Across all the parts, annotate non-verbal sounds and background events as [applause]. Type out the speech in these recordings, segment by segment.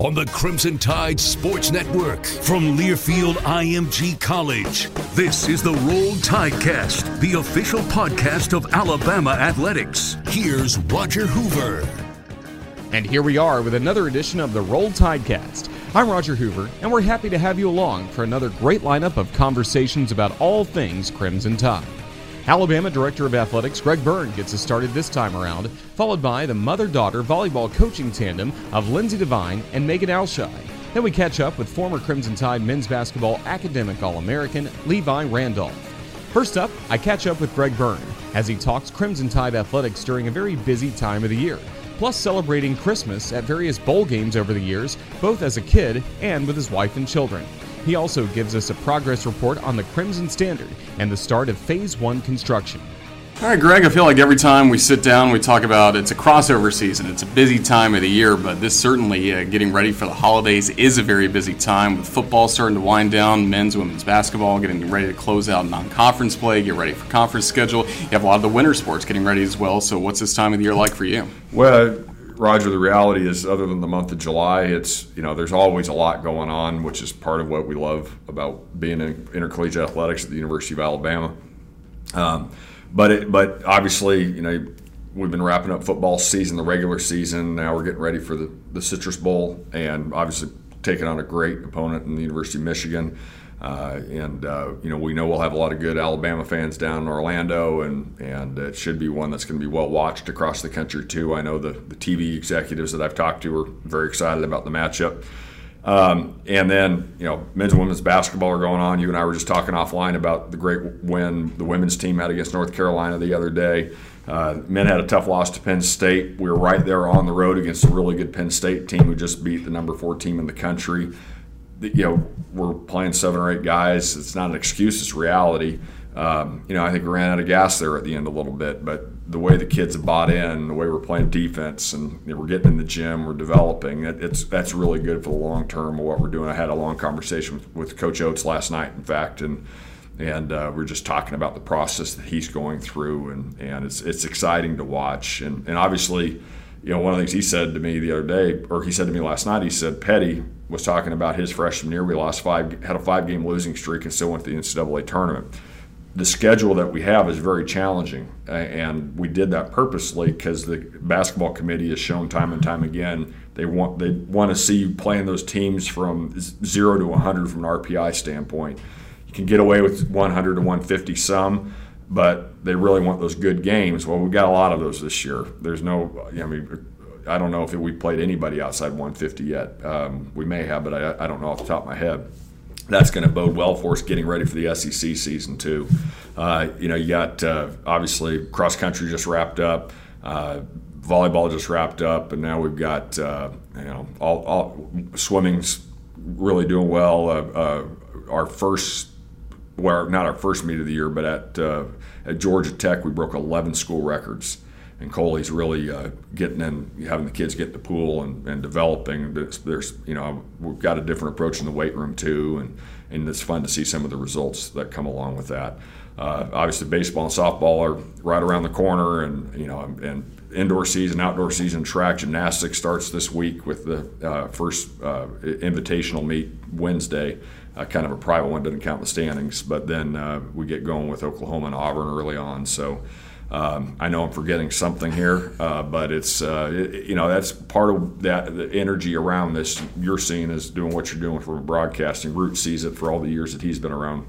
on the Crimson Tide Sports Network from Learfield IMG College. This is the Roll Tidecast, the official podcast of Alabama Athletics. Here's Roger Hoover. And here we are with another edition of the Roll Tidecast. I'm Roger Hoover, and we're happy to have you along for another great lineup of conversations about all things Crimson Tide. Alabama Director of Athletics Greg Byrne gets us started this time around, followed by the mother daughter volleyball coaching tandem of Lindsey Devine and Megan Ailshie. Then we catch up with former Crimson Tide men's basketball academic All American Levi Randolph. First up, I catch up with Greg Byrne as he talks Crimson Tide athletics during a very busy time of the year, plus celebrating Christmas at various bowl games over the years, both as a kid and with his wife and children. He also gives us a progress report on the Crimson Standard and the start of Phase 1 construction. All right, Greg, I feel like every time we sit down, we talk about it's a crossover season. It's a busy time of the year, but this certainly uh, getting ready for the holidays is a very busy time with football starting to wind down, men's, women's basketball getting ready to close out non conference play, get ready for conference schedule. You have a lot of the winter sports getting ready as well. So, what's this time of the year like for you? Well, Roger, the reality is, other than the month of July, it's you know there's always a lot going on, which is part of what we love about being in intercollegiate athletics at the University of Alabama. Um, but it, but obviously, you know, we've been wrapping up football season, the regular season. Now we're getting ready for the, the Citrus Bowl, and obviously taking on a great opponent in the University of Michigan. Uh, and uh, you know we know we'll have a lot of good Alabama fans down in Orlando, and and it should be one that's going to be well watched across the country too. I know the the TV executives that I've talked to are very excited about the matchup. Um, and then you know men's and women's basketball are going on. You and I were just talking offline about the great win the women's team had against North Carolina the other day. Uh, men had a tough loss to Penn State. We were right there on the road against a really good Penn State team who just beat the number four team in the country you know, we're playing seven or eight guys. It's not an excuse; it's reality. Um, you know, I think we ran out of gas there at the end a little bit, but the way the kids have bought in, the way we're playing defense, and you know, we're getting in the gym, we're developing. It, it's that's really good for the long term of what we're doing. I had a long conversation with, with Coach Oats last night, in fact, and and uh, we're just talking about the process that he's going through, and and it's it's exciting to watch, and and obviously you know, one of the things he said to me the other day, or he said to me last night, he said Petty was talking about his freshman year. We lost five, had a five game losing streak, and still went to the NCAA tournament. The schedule that we have is very challenging, and we did that purposely because the basketball committee has shown time and time again they want they want to see you playing those teams from zero to 100 from an RPI standpoint. You can get away with 100 to 150 some but they really want those good games. Well, we've got a lot of those this year. There's no, I mean, I don't know if we played anybody outside 150 yet. Um, we may have, but I, I, don't know off the top of my head. That's going to bode well for us getting ready for the SEC season too. Uh, you know, you got uh, obviously cross country just wrapped up, uh, volleyball just wrapped up, and now we've got uh, you know all, all swimming's really doing well. Uh, uh, our first well, not our first meet of the year, but at uh, at Georgia Tech, we broke 11 school records. And Coley's really uh, getting in, having the kids get in the pool and, and developing. There's, there's, you know, we've got a different approach in the weight room too, and, and it's fun to see some of the results that come along with that. Uh, obviously, baseball and softball are right around the corner, and you know, and indoor season, outdoor season, track gymnastics starts this week with the uh, first uh, invitational meet Wednesday uh, kind of a private one, doesn't count the standings. But then uh, we get going with Oklahoma and Auburn early on. So um, I know I'm forgetting something here, uh, but it's uh, it, you know that's part of that the energy around this. You're seeing is doing what you're doing from broadcasting. Root sees it for all the years that he's been around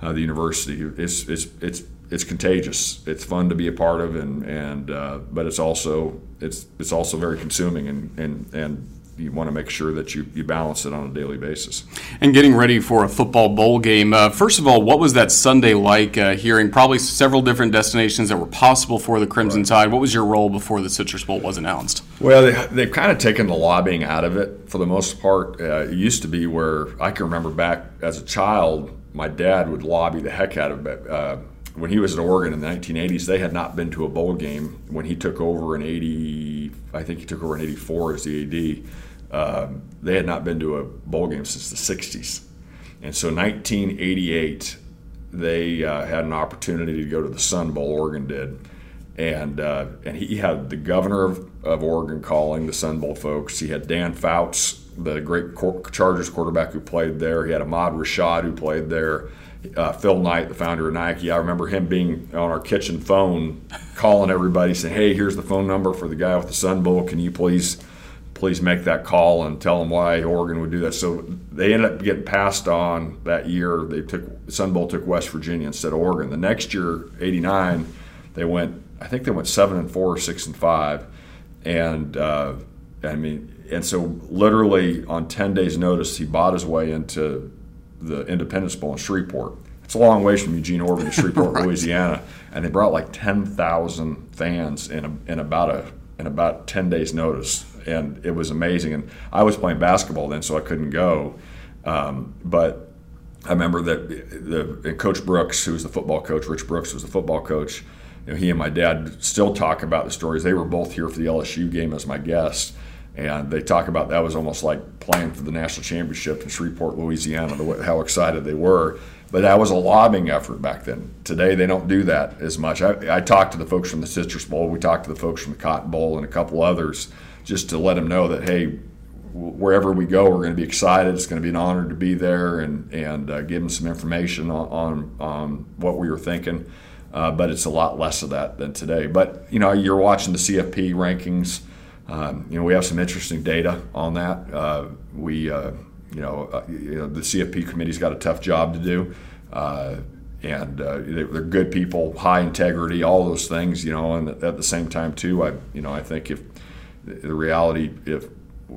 uh, the university. It's it's it's it's contagious. It's fun to be a part of, and and uh, but it's also it's it's also very consuming and and and you want to make sure that you, you balance it on a daily basis. And getting ready for a football bowl game, uh, first of all, what was that Sunday like? Uh, hearing probably several different destinations that were possible for the Crimson right. Tide. What was your role before the Citrus Bowl was announced? Well, they, have kind of taken the lobbying out of it for the most part. Uh, it used to be where I can remember back as a child, my dad would lobby the heck out of it uh, when he was at Oregon in the 1980s, they had not been to a bowl game. When he took over in 80, I think he took over in 84 as the AD, um, they had not been to a bowl game since the 60s. And so 1988, they uh, had an opportunity to go to the Sun Bowl, Oregon did. and uh, and he had the governor of, of Oregon calling the Sun Bowl folks. He had Dan Fouts, the great Chargers quarterback who played there. He had Ahmad Rashad who played there. Uh, Phil Knight, the founder of Nike, I remember him being on our kitchen phone, calling everybody, saying, "Hey, here's the phone number for the guy with the Sun Bowl. Can you please, please make that call and tell him why Oregon would do that?" So they ended up getting passed on that year. They took Sun Bowl took West Virginia instead of Oregon. The next year, '89, they went. I think they went seven and four, six and five, and uh, I mean, and so literally on 10 days' notice, he bought his way into the Independence Bowl in Shreveport. It's a long ways from Eugene, Oregon to Shreveport, [laughs] right. Louisiana, and they brought like 10,000 fans in, a, in about a in about 10 days' notice, and it was amazing. And I was playing basketball then, so I couldn't go, um, but I remember that the Coach Brooks, who was the football coach, Rich Brooks was the football coach. You know, he and my dad still talk about the stories. They were both here for the LSU game as my guests and they talk about that was almost like playing for the national championship in Shreveport, Louisiana, the, how excited they were. But that was a lobbying effort back then. Today, they don't do that as much. I, I talked to the folks from the Citrus Bowl, we talked to the folks from the Cotton Bowl, and a couple others just to let them know that, hey, wherever we go, we're going to be excited. It's going to be an honor to be there and, and uh, give them some information on, on, on what we were thinking. Uh, but it's a lot less of that than today. But, you know, you're watching the CFP rankings um, you know, we have some interesting data on that. Uh, we, uh, you, know, uh, you know, the CFP committee's got a tough job to do, uh, and uh, they're, good people, high integrity, all those things. You know, and at the same time too, I, you know, I think if the reality, if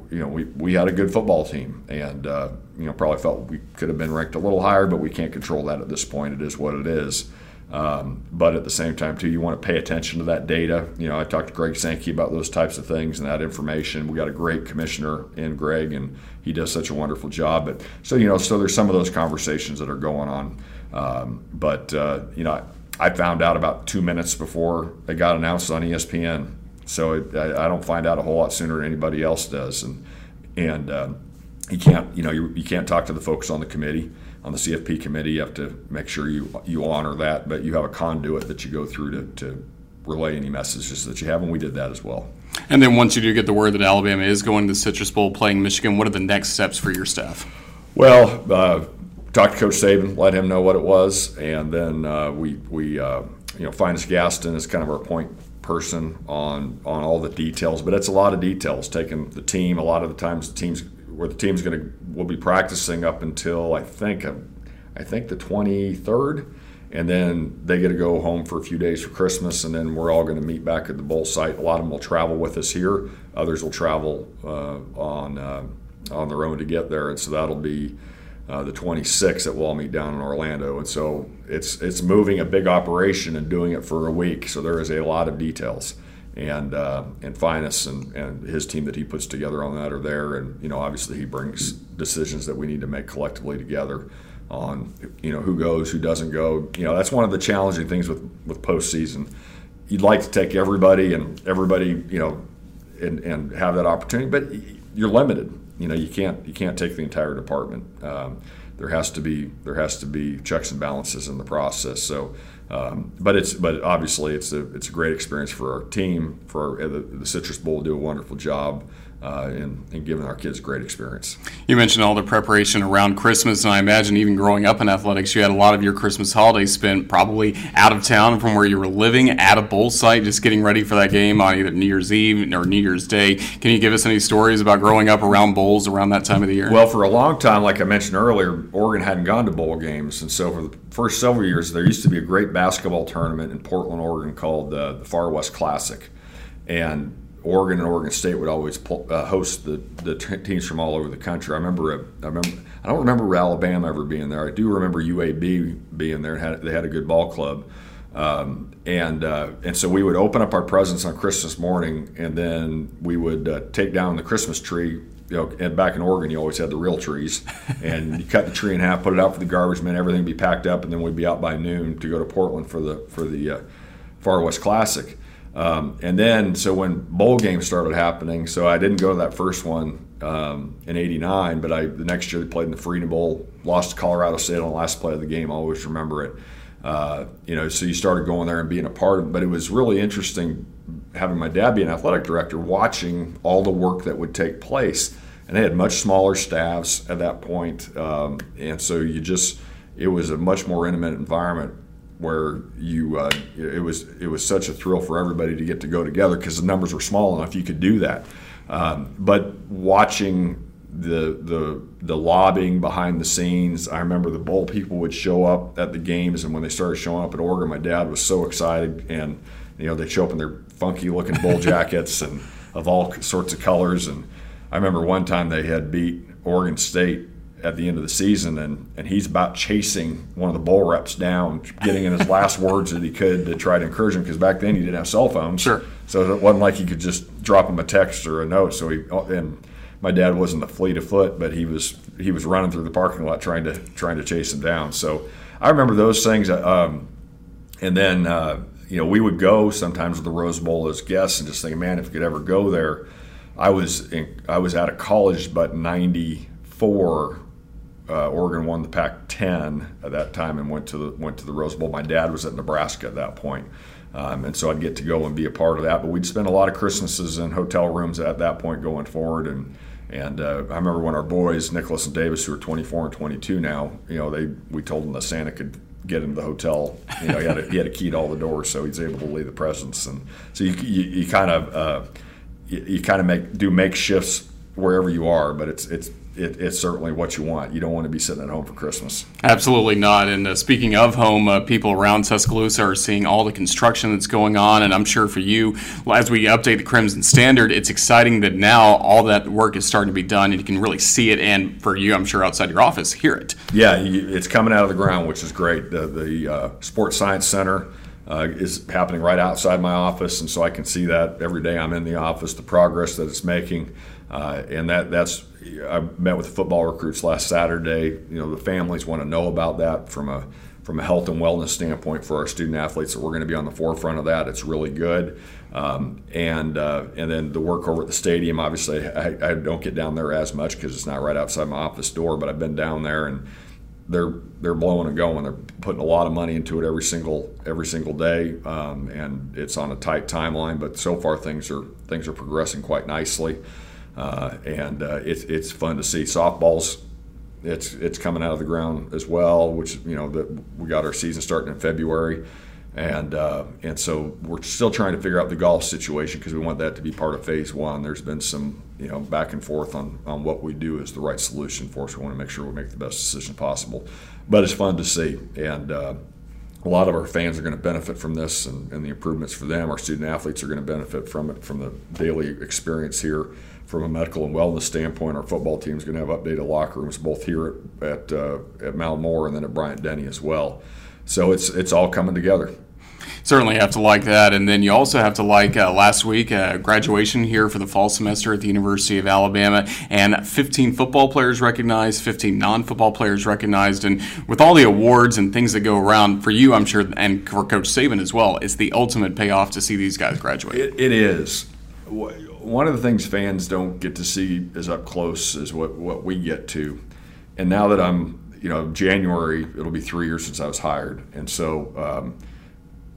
you know, we, we had a good football team, and uh, you know, probably felt we could have been ranked a little higher, but we can't control that at this point. It is what it is. Um, but at the same time, too, you want to pay attention to that data. You know, I talked to Greg Sankey about those types of things and that information. We got a great commissioner in Greg, and he does such a wonderful job. But so you know, so there's some of those conversations that are going on. Um, but uh, you know, I, I, found out about two minutes before it got announced on ESPN. So it, I, I, don't find out a whole lot sooner than anybody else does, and and um, you can't you know you, you can't talk to the folks on the committee on the CFP committee. You have to make sure you you honor that, but you have a conduit that you go through to, to relay any messages that you have, and we did that as well. And then once you do get the word that Alabama is going to the Citrus Bowl playing Michigan, what are the next steps for your staff? Well, uh, talk to Coach Saban, let him know what it was, and then uh, we we uh, you know Finus Gaston is kind of our point person on on all the details, but it's a lot of details. Taking the team, a lot of the times the teams where the team's going to will be practicing up until I think I think the 23rd, and then they get to go home for a few days for Christmas, and then we're all going to meet back at the bowl site. A lot of them will travel with us here. Others will travel uh, on uh, on their own to get there, and so that'll be. Uh, the 26th that we'll all meet down in Orlando, and so it's it's moving a big operation and doing it for a week. So there is a lot of details and uh, and Finus and, and his team that he puts together on that are there, and you know obviously he brings decisions that we need to make collectively together on you know who goes, who doesn't go. You know that's one of the challenging things with with postseason. You'd like to take everybody and everybody you know and, and have that opportunity, but you're limited. You know you can't you can't take the entire department. Um, there has to be there has to be checks and balances in the process. So um, but it's but obviously it's a it's a great experience for our team. For our, the, the Citrus Bowl do a wonderful job uh, in, in giving our kids a great experience. You mentioned all the preparation around Christmas, and I imagine even growing up in athletics, you had a lot of your Christmas holidays spent probably out of town from where you were living at a bowl site, just getting ready for that game on either New Year's Eve or New Year's Day. Can you give us any stories about growing up around bowls around that time of the year? Well, for a long time, like I mentioned earlier, Oregon hadn't gone to bowl games, and so for the first several years, there used to be a great basketball tournament in Portland, Oregon called uh, the Far West Classic, and Oregon and Oregon State would always uh, host the, the t- teams from all over the country. I remember, uh, I remember, I don't remember Alabama ever being there. I do remember UAB being there. Had, they had a good ball club, um, and uh, and so we would open up our presents on Christmas morning, and then we would uh, take down the Christmas tree. You know, and back in Oregon, you always had the real trees, [laughs] and you cut the tree in half, put it out for the garbage man, everything would be packed up, and then we'd be out by noon to go to Portland for the for the uh, Far West Classic. Um, and then, so when bowl games started happening, so I didn't go to that first one um, in '89, but I the next year they played in the Freedom Bowl, lost to Colorado State on the last play of the game. I always remember it. Uh, you know, so you started going there and being a part of it. But it was really interesting having my dad be an athletic director, watching all the work that would take place. And they had much smaller staffs at that point. Um, and so you just, it was a much more intimate environment where you uh, it was it was such a thrill for everybody to get to go together because the numbers were small enough you could do that. Um, but watching the the the lobbying behind the scenes, I remember the bowl people would show up at the games, and when they started showing up at Oregon, my dad was so excited, and you know they'd show up in their funky looking bowl [laughs] jackets and of all sorts of colors. And I remember one time they had beat Oregon State at the end of the season, and, and he's about chasing one of the bull reps down, getting in his last words that he could to try to encourage him because back then he didn't have cell phones. Sure. So it wasn't like he could just drop him a text or a note. So he and my dad wasn't a fleet of foot, but he was he was running through the parking lot trying to trying to chase him down. So I remember those things. Um, and then uh, you know we would go sometimes with the Rose Bowl as guests and just think, man, if we could ever go there. I was in, I was out of college, but '94 uh, Oregon won the Pac-10 at that time and went to the went to the Rose Bowl. My dad was at Nebraska at that point, um, and so I'd get to go and be a part of that. But we'd spend a lot of Christmases in hotel rooms at that point going forward. And and uh, I remember when our boys Nicholas and Davis, who are 24 and 22 now, you know, they we told them that Santa could get into the hotel. You know, he had a, he had a key to all the doors, so he's able to leave the presents. And so you you, you kind of uh, you, you kind of make do makeshifts wherever you are, but it's it's it, it's certainly what you want. You don't want to be sitting at home for Christmas. Absolutely not. And uh, speaking of home, uh, people around Tuscaloosa are seeing all the construction that's going on. And I'm sure for you, as we update the Crimson Standard, it's exciting that now all that work is starting to be done and you can really see it. And for you, I'm sure outside your office, hear it. Yeah, it's coming out of the ground, which is great. The, the uh, Sports Science Center. Uh, is happening right outside my office, and so I can see that every day I'm in the office, the progress that it's making. Uh, and that that's I met with the football recruits last Saturday. You know, the families want to know about that from a from a health and wellness standpoint for our student athletes. So we're going to be on the forefront of that. It's really good. Um, and uh, and then the work over at the stadium. Obviously, I, I don't get down there as much because it's not right outside my office door. But I've been down there and they're they're blowing and going. They're putting a lot of money into it every single every single day, um, and it's on a tight timeline. But so far, things are things are progressing quite nicely uh, and uh, it's it's fun to see. Softballs, it's it's coming out of the ground as well, which you know that we got our season starting in February, and uh, and so we're still trying to figure out the golf situation because we want that to be part of phase one. There's been some you know back and forth on on what we do is the right solution for us. We want to make sure we make the best decision possible, but it's fun to see and. Uh, a lot of our fans are going to benefit from this and, and the improvements for them. Our student athletes are going to benefit from it, from the daily experience here from a medical and wellness standpoint, our football team is going to have updated locker rooms both here at at, uh, at Mal Moore and then at Bryant Denny as well. So it's it's all coming together. Certainly have to like that, and then you also have to like uh, last week uh, graduation here for the fall semester at the University of Alabama, and 15 football players recognized, 15 non-football players recognized, and with all the awards and things that go around for you, I'm sure, and for Coach Saban as well, it's the ultimate payoff to see these guys graduate. it, it is one of the things fans don't get to see as up close as what, what we get to. And now that I'm, you know, January, it'll be three years since I was hired. And so um,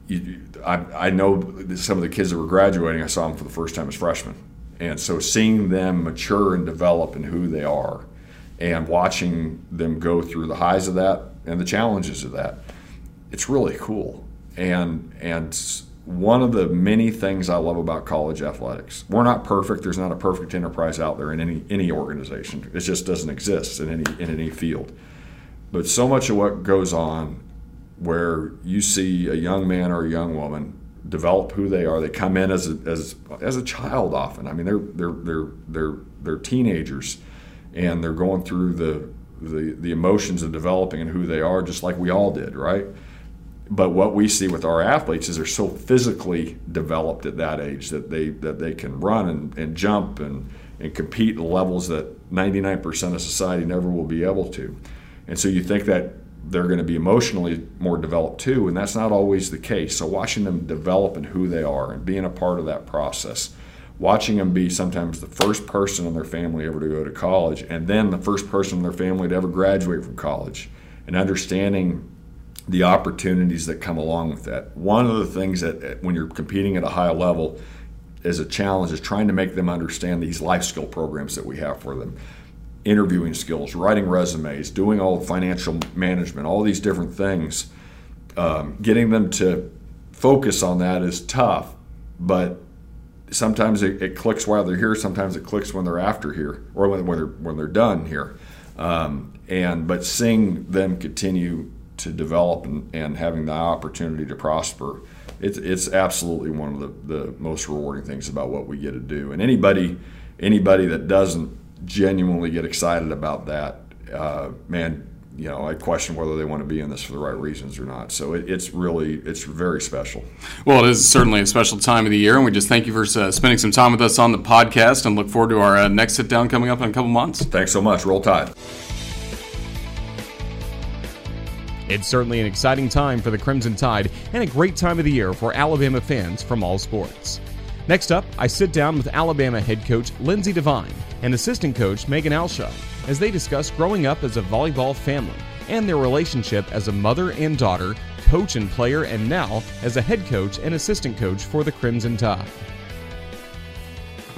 you, I, I know some of the kids that were graduating, I saw them for the first time as freshmen. And so seeing them mature and develop in who they are and watching them go through the highs of that and the challenges of that, it's really cool. And, and one of the many things I love about college athletics. We're not perfect. There's not a perfect enterprise out there in any any organization. It just doesn't exist in any in any field. But so much of what goes on where you see a young man or a young woman develop who they are. They come in as a, as as a child often. I mean, they're they're they're they're they're teenagers, and they're going through the the the emotions of developing and who they are, just like we all did, right? But what we see with our athletes is they're so physically developed at that age that they that they can run and, and jump and, and compete at levels that 99% of society never will be able to. And so you think that they're going to be emotionally more developed too, and that's not always the case. So watching them develop and who they are and being a part of that process, watching them be sometimes the first person in their family ever to go to college, and then the first person in their family to ever graduate from college, and understanding the opportunities that come along with that. One of the things that when you're competing at a high level is a challenge is trying to make them understand these life skill programs that we have for them. Interviewing skills, writing resumes, doing all the financial management, all these different things. Um, getting them to focus on that is tough, but sometimes it, it, clicks while they're here. Sometimes it clicks when they're after here, or when, when they're when they're done here. Um, and but seeing them continue to develop and, and having the opportunity to prosper, it's it's absolutely one of the, the most rewarding things about what we get to do. And anybody anybody that doesn't genuinely get excited about that, uh, man, you know, I question whether they want to be in this for the right reasons or not. So it, it's really, it's very special. Well, it is certainly a special time of the year, and we just thank you for uh, spending some time with us on the podcast, and look forward to our uh, next sit down coming up in a couple months. Thanks so much. Roll Tide. It's certainly an exciting time for the Crimson Tide and a great time of the year for Alabama fans from all sports. Next up, I sit down with Alabama head coach Lindsey Devine and assistant coach Megan Ailshie as they discuss growing up as a volleyball family and their relationship as a mother and daughter, coach and player, and now as a head coach and assistant coach for the Crimson Tide.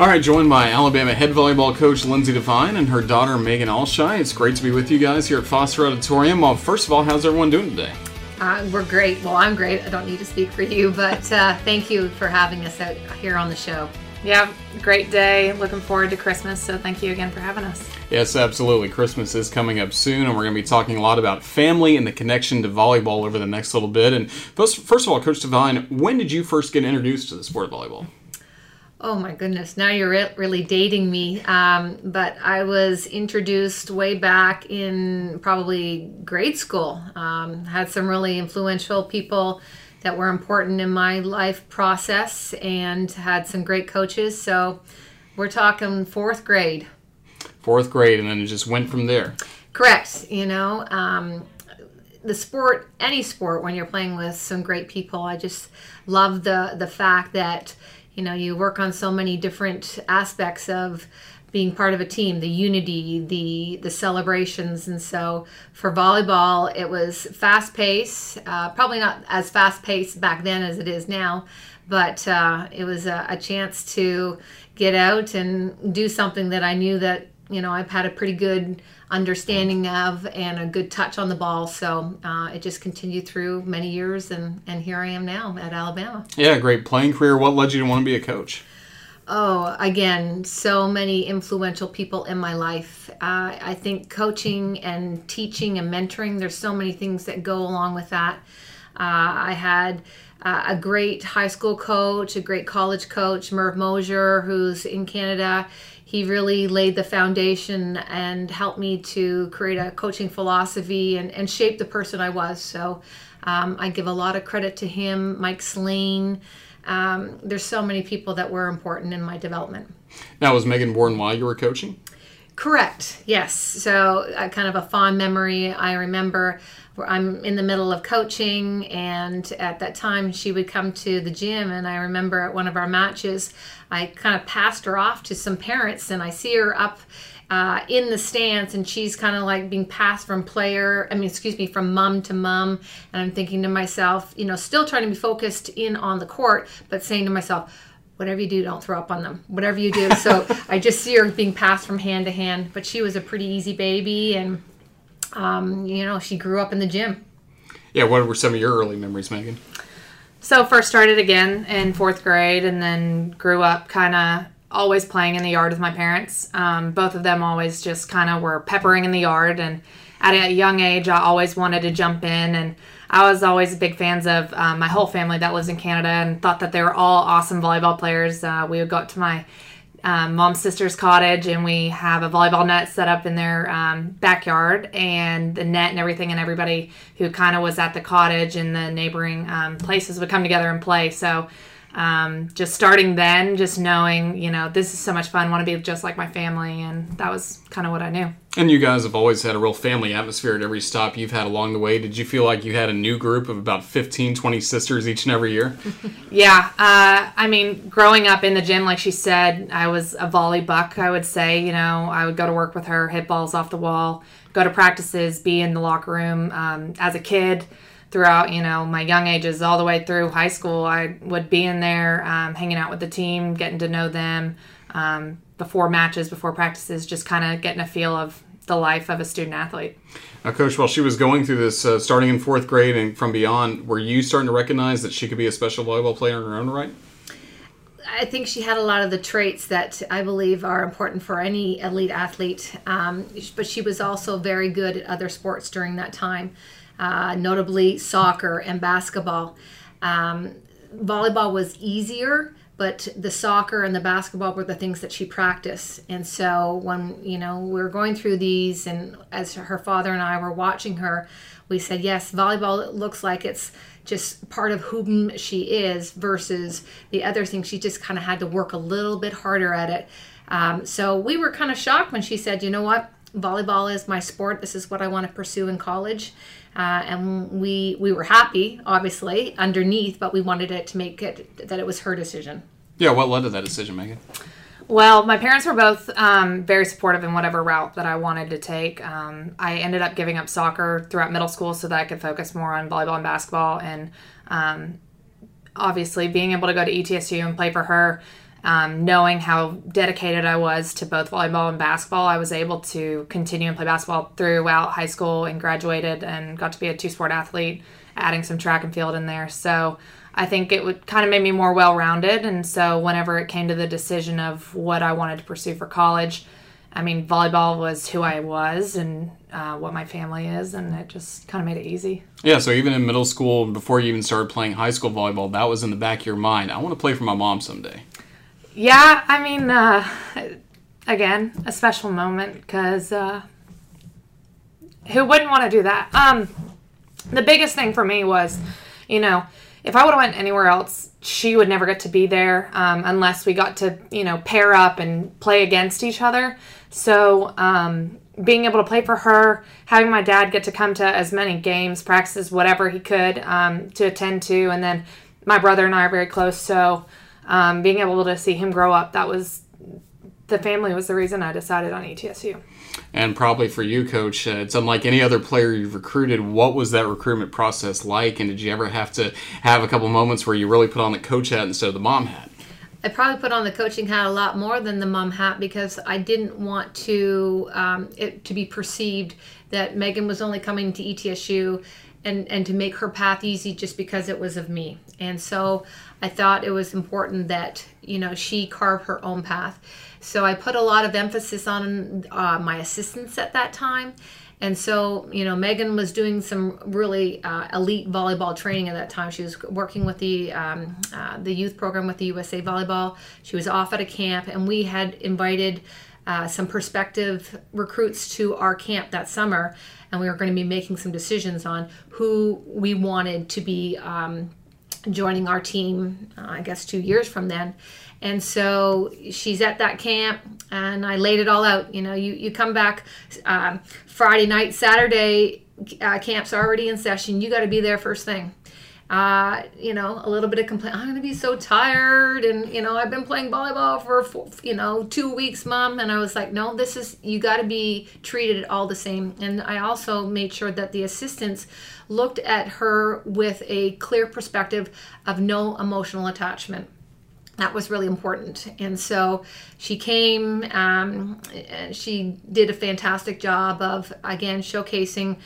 All right, joined by Alabama head volleyball coach Lindsey Devine and her daughter Megan Ailshie. It's great to be with you guys here at Foster Auditorium. Well, first of all, how's everyone doing today? Uh, we're great. Well, I'm great. I don't need to speak for you, but uh, thank you for having us out here on the show. Yeah, great day. Looking forward to Christmas. So thank you again for having us. Yes, absolutely. Christmas is coming up soon, and we're going to be talking a lot about family and the connection to volleyball over the next little bit. And first, first of all, Coach Devine, when did you first get introduced to the sport of volleyball? Oh my goodness, now you're re- really dating me. Um, but I was introduced way back in probably grade school. Um, had some really influential people that were important in my life process and had some great coaches. So we're talking fourth grade. Fourth grade, and then it just went from there. Correct. You know, um, the sport, any sport, when you're playing with some great people, I just love the the fact that you know you work on so many different aspects of being part of a team the unity the the celebrations. And so for volleyball it was fast pace uh, probably not as fast paced back then as it is now but uh, it was a, a chance to get out and do something that i knew that you know i've had a pretty good understanding of and a good touch on the ball. So uh, it just continued through many years, and, and here I am now at Alabama. Yeah, great playing career. What led you to want to be a coach? Oh, again, so many influential people in my life. Uh, I think coaching and teaching and mentoring, there's so many things that go along with that. Uh, I had uh, a great high school coach, a great college coach, Merv Mosier, who's in Canada he really laid the foundation and helped me to create a coaching philosophy and, and shape the person I was. So um, I give a lot of credit to him, Mike Slane. Um, there's so many people that were important in my development. Now, was Megan born while you were coaching? Correct. Yes. So, uh, kind of a fond memory. I remember I'm in the middle of coaching, and at that time, she would come to the gym. And I remember at one of our matches, I kind of passed her off to some parents, and I see her up uh, in the stands, and she's kind of like being passed from player, I mean, excuse me, from mom to mom. And I'm thinking to myself, you know, still trying to be focused in on the court, but saying to myself, whatever you do, don't throw up on them. Whatever you do. [laughs] So I just see her being passed from hand to hand. But she was a pretty easy baby, and um, you know, she grew up in the gym. Yeah. What were some of your early memories, Megan? So first started again in fourth grade, and then grew up kind of always playing in the yard with my parents. Um, both of them always just kind of were peppering in the yard, and at a young age, I always wanted to jump in and I was always big fans of um, my whole family that lives in Canada and thought that they were all awesome volleyball players. Uh, we would go up to my um, mom's sister's cottage and we have a volleyball net set up in their um, backyard and the net and everything and everybody who kind of was at the cottage and the neighboring um, places would come together and play so um, just starting then, just knowing, you know, this is so much fun, want to be just like my family. And that was kind of what I knew. And you guys have always had a real family atmosphere at every stop you've had along the way. Did you feel like you had a new group of about 15, 20 sisters each and every year? [laughs] yeah. Uh, I mean, growing up in the gym, like she said, I was a volley buck, I would say. You know, I would go to work with her, hit balls off the wall, go to practices, be in the locker room. Um, as a kid, throughout, you know, my young ages all the way through high school. I would be in there um, hanging out with the team, getting to know them um, before matches, before practices, just kind of getting a feel of the life of a student athlete. Now, Coach, while she was going through this, uh, starting in fourth grade and from beyond, were you starting to recognize that she could be a special volleyball player in her own right? I think she had a lot of the traits that I believe are important for any elite athlete. Um, but she was also very good at other sports during that time, uh, notably soccer and basketball. Um, volleyball was easier, but the soccer and the basketball were the things that she practiced. And so when you know we were going through these, and as her father and I were watching her, we said, yes, volleyball looks like it's just part of whom she is versus the other thing. She just kind of had to work a little bit harder at it. Um, so we were kind of shocked when she said, you know what, volleyball is my sport. This is what I want to pursue in college. Uh, and we we were happy, obviously, underneath, but we wanted it to make it that it was her decision. Yeah, what led to that decision, Megan? Well, my parents were both um, very supportive in whatever route that I wanted to take. Um, I ended up giving up soccer throughout middle school so that I could focus more on volleyball and basketball. And um, obviously, being able to go to ETSU and play for her, um, knowing how dedicated I was to both volleyball and basketball, I was able to continue and play basketball throughout high school and graduated and got to be a two sport athlete, adding some track and field in there. So, I think it would kind of made me more well rounded. And so whenever it came to the decision of what I wanted to pursue for college, I mean, volleyball was who I was and uh, what my family is, and it just kind of made it easy. Yeah, so even in middle school, before you even started playing high school volleyball, that was in the back of your mind. I want to play for my mom someday. Yeah, I mean, uh, again, a special moment because uh, who wouldn't want to do that? Um, the biggest thing for me was, you know, if I would have went anywhere else, she would never get to be there um, unless we got to you know pair up and play against each other. So um, being able to play for her, having my dad get to come to as many games, practices, whatever he could um, to attend to, and then my brother and I are very close. So um, being able to see him grow up, that was the family was the reason I decided on ETSU and probably for you, Coach, uh, it's unlike any other player you've recruited. What was that recruitment process like, and did you ever have to have a couple moments where you really put on the coach hat instead of the mom hat? I probably put on the coaching hat a lot more than the mom hat because I didn't want to um, it to be perceived that Megan was only coming to ETSU and and to make her path easy just because it was of me. And so I thought it was important that you know she carve her own path. So I put a lot of emphasis on uh, my assistants at that time. And so, you know, Megan was doing some really uh, elite volleyball training at that time. She was working with the um, uh, the youth program with the USA Volleyball. She was off at a camp, and we had invited uh, some prospective recruits to our camp that summer, and we were going to be making some decisions on who we wanted to be um, joining our team. Uh, I guess two years from then. And so she's at that camp, and I laid it all out. You know, you, you come back um, Friday night, Saturday, uh, camp's already in session. You got to be there first thing. Uh, you know, a little bit of complaint. I'm going to be so tired. And, you know, I've been playing volleyball for, four, you know, two weeks, mom. And I was like, no, this is, you got to be treated all the same. And I also made sure that the assistants looked at her with a clear perspective of no emotional attachment that was really important. And so she came, um, she did a fantastic job of, again, showcasing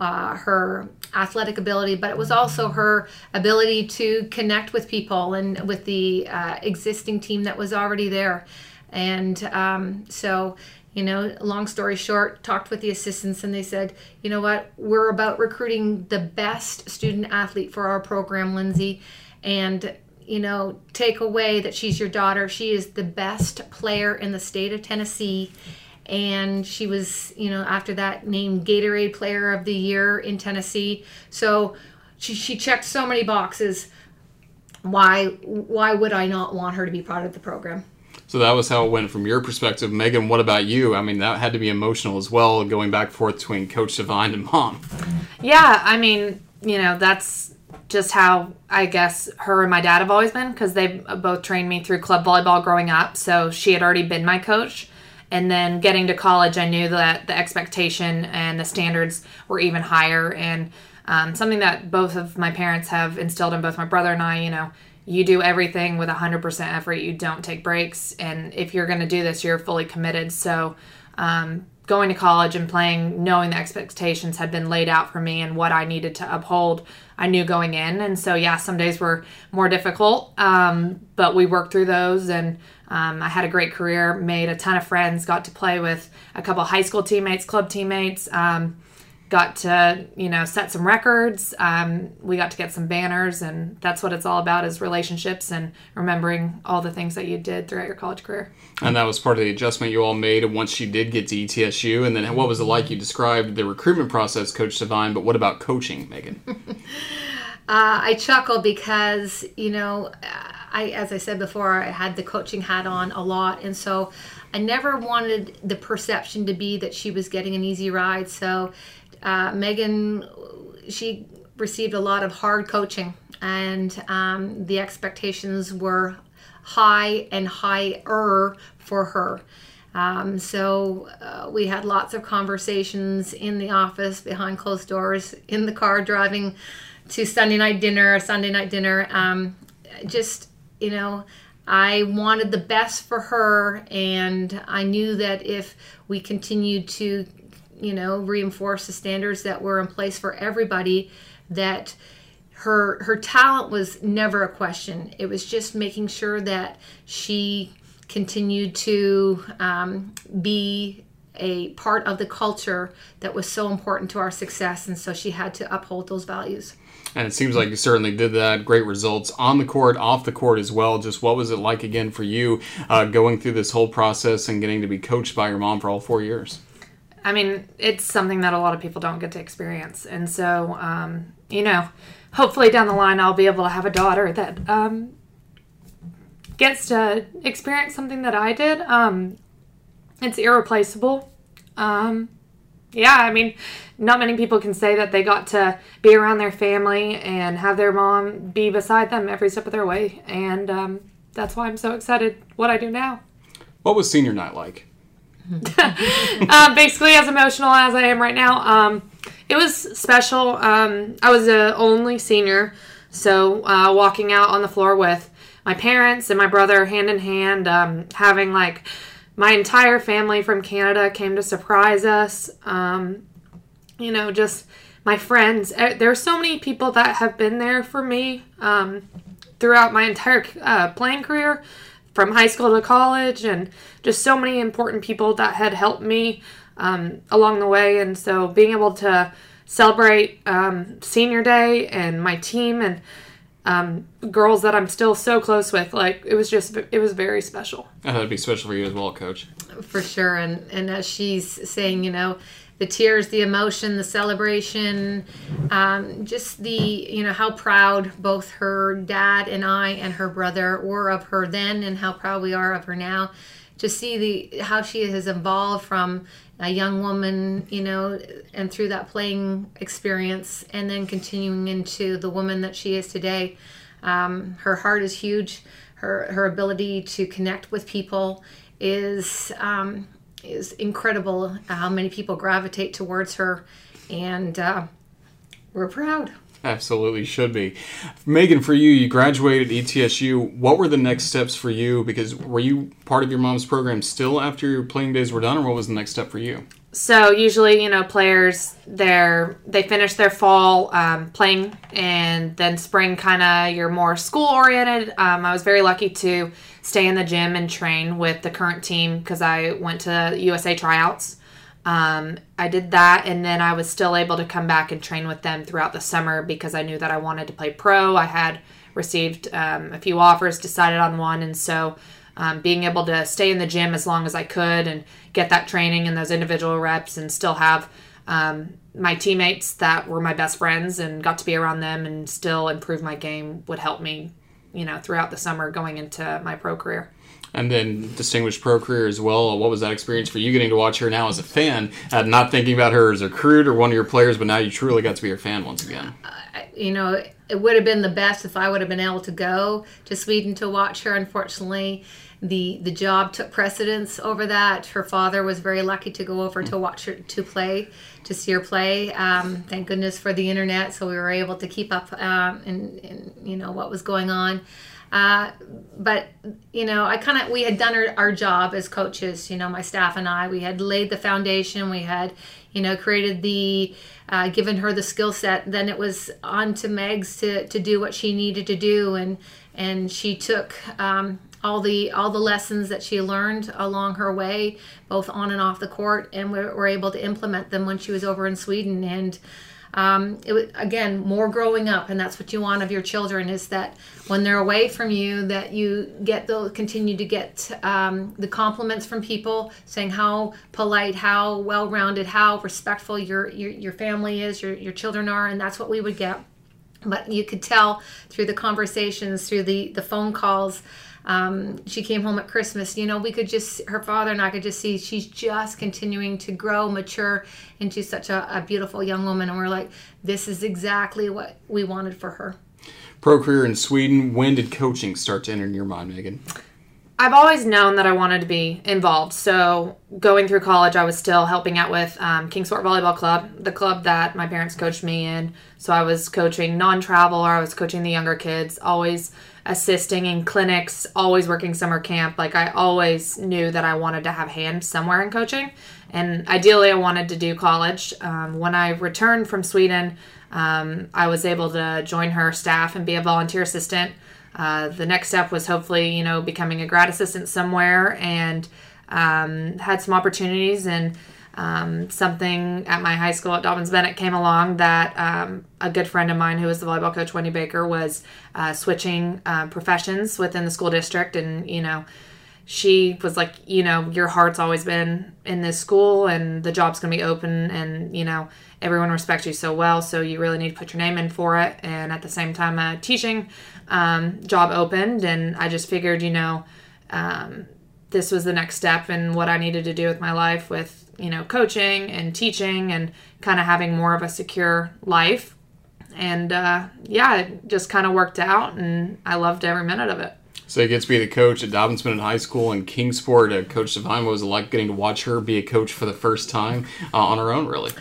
uh, her athletic ability, but it was also her ability to connect with people and with the uh, existing team that was already there. And um, so, you know, long story short, talked with the assistants and they said, you know what, we're about recruiting the best student athlete for our program, Lindsey. And you know, take away that she's your daughter. She is the best player in the state of Tennessee. And she was, you know, after that named Gatorade Player of the Year in Tennessee. So she, she checked so many boxes. Why why would I not want her to be part of the program? So that was how it went from your perspective. Megan, what about you? I mean, that had to be emotional as well, going back and forth between Coach Devine and mom. Yeah, I mean, you know, that's just how I guess her and my dad have always been because they both trained me through club volleyball growing up. So she had already been my coach. And then getting to college, I knew that the expectation and the standards were even higher. And um, something that both of my parents have instilled in both my brother and I. You know, you do everything with 100% effort. You don't take breaks. And if you're going to do this, you're fully committed. So, um, going to college and playing, knowing the expectations had been laid out for me and what I needed to uphold, I knew going in. And so, yeah, some days were more difficult, um, but we worked through those. And um, I had a great career, made a ton of friends, got to play with a couple high school teammates, club teammates. Um, got to you know set some records. Um, we got to get some banners and that's what it's all about is relationships and remembering all the things that you did throughout your college career. And that was part of the adjustment you all made once you did get to etsu and then what was it like? You described the recruitment process coach devine but what about coaching megan? [laughs] Uh, i chuckle because you know I, as I said before, I had the coaching hat on a lot, and so I never wanted the perception to be that she was getting an easy ride. So uh, Megan, she received a lot of hard coaching, and um, the expectations were high and higher for her. Um, so uh, we had lots of conversations in the office, behind closed doors, in the car driving to Sunday night dinner, Sunday night dinner. Um, just, you know, I wanted the best for her, and I knew that if we continued to you know, reinforce the standards that were in place for everybody that her her talent was never a question. It was just making sure that she continued to um, be a part of the culture that was so important to our success, and so she had to uphold those values. And it seems like you certainly did that. Great results on the court, off the court as well. Just what was it like again for you uh, going through this whole process and getting to be coached by your mom for all four years? I mean, it's something that a lot of people don't get to experience. And so, um, you know, hopefully down the line, I'll be able to have a daughter that um, gets to experience something that I did. Um, it's irreplaceable. Um, yeah, I mean, not many people can say that they got to be around their family and have their mom be beside them every step of their way. And um, that's why I'm so excited what I do now. What was senior night like? um, [laughs] basically, as emotional as I am right now, um, it was special. Um, I was the only senior, so uh, walking out on the floor with my parents and my brother hand in hand, um, having like my entire family from Canada came to surprise us. Um, you know, just my friends. Eh, there are so many people that have been there for me um, throughout my entire uh, playing career from high school to college and just so many important people that had helped me um, along the way. And so being able to celebrate um, senior day and my team and um, girls that I'm still so close with, like it was just, it was very special. I thought it'd be special for you as well, coach. For sure. And, and as she's saying, you know, the tears, the emotion, the celebration, um, just the, you know, how proud both her dad and I and her brother were of her then and how proud we are of her now. To see the how she has evolved from a young woman, you know, and through that playing experience, and then continuing into the woman that she is today. Um, her heart is huge. Her her ability to connect with people is um, is incredible how many people gravitate towards her, and uh, we're proud. [laughs] Absolutely should be. Megan, for you, you graduated ETSU. What were the next steps for you? Because were you part of your mom's program still after your playing days were done, or what was the next step for you? So usually, you know, players they're they finish their fall um, playing, and then spring kind of you're more school oriented. Um, I was very lucky to stay in the gym and train with the current team because I went to USA tryouts. Um, I did that, and then I was still able to come back and train with them throughout the summer because I knew that I wanted to play pro. I had received um, a few offers, decided on one, and so um, being able to stay in the gym as long as I could and get that training and those individual reps, and still have um, my teammates that were my best friends and got to be around them and still improve my game would help me you know, throughout the summer going into my pro career. And then distinguished pro career as well. What was that experience for you getting to watch her now as a fan, uh, not thinking about her as a recruit or one of your players, but now you truly got to be her fan once again? Uh, you know, it would have been the best if I would have been able to go to Sweden to watch her. Unfortunately, the the job took precedence over that. Her father was very lucky to go over to watch her to play, to see her play. Um, thank goodness for the internet, so we were able to keep up um, in, in you know what was going on. Uh, but you know, I kind of we had done our, our job as coaches. You know, my staff and I, we had laid the foundation. We had, you know, created the, uh, given her the skill set. Then it was on to Megs to to do what she needed to do, and and she took. Um, all the all the lessons that she learned along her way, both on and off the court, and we were able to implement them when she was over in Sweden. And um, it again more growing up and that's what you want of your children is that when they're away from you that you get they'll continue to get um, the compliments from people saying how polite how well-rounded how respectful your your, your family is your, your children are and that's what we would get. But you could tell through the conversations through the the phone calls um, she came home at Christmas. You know, we could just, her father and I could just see she's just continuing to grow, mature into such a, a beautiful young woman. And we're like, this is exactly what we wanted for her. Pro career in Sweden. When did coaching start to enter in your mind, Megan? I've always known that I wanted to be involved. So going through college, I was still helping out with um, Kingsport Volleyball Club, the club that my parents coached me in. So I was coaching non-travel, or I was coaching the younger kids. Always assisting in clinics, always working summer camp. Like I always knew that I wanted to have hands somewhere in coaching. And ideally, I wanted to do college. Um, when I returned from Sweden, um, I was able to join her staff and be a volunteer assistant. Uh, the next step was hopefully, you know, becoming a grad assistant somewhere and um, had some opportunities and um, something at my high school at Dobyns-Bennett came along that um, a good friend of mine who was the volleyball coach, Wendy Baker, was uh, switching uh, professions within the school district. And, you know, she was like, you know, your heart's always been in this school and the job's going to be open and, you know, everyone respects you so well. So you really need to put your name in for it. And at the same time, a teaching um, job opened. And I just figured, you know, um, this was the next step in what I needed to do with my life with you know, coaching and teaching and kind of having more of a secure life. And uh, yeah, it just kind of worked out, and I loved every minute of it. So he gets to be the coach at Dobyns in High School and Kingsport. Uh, coach Devine, what was it like getting to watch her be a coach for the first time uh, on her own, really?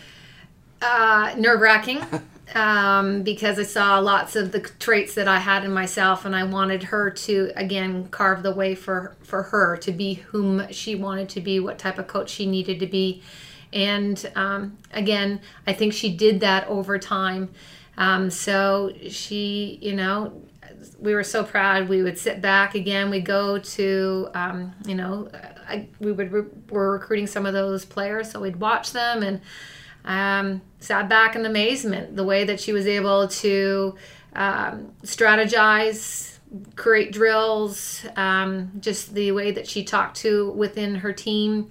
Uh, Nerve wracking. [laughs] um, because I saw lots of the traits that I had in myself, and I wanted her to again carve the way for for her to be whom she wanted to be, what type of coach she needed to be, and um, again, I think she did that over time. Um, so she, you know, we were so proud. We would sit back again. We go to, um, you know, I, we would re- we're recruiting some of those players, so we'd watch them and um, sat back in amazement the way that she was able to um, strategize, create drills, um, just the way that she talked to within her team,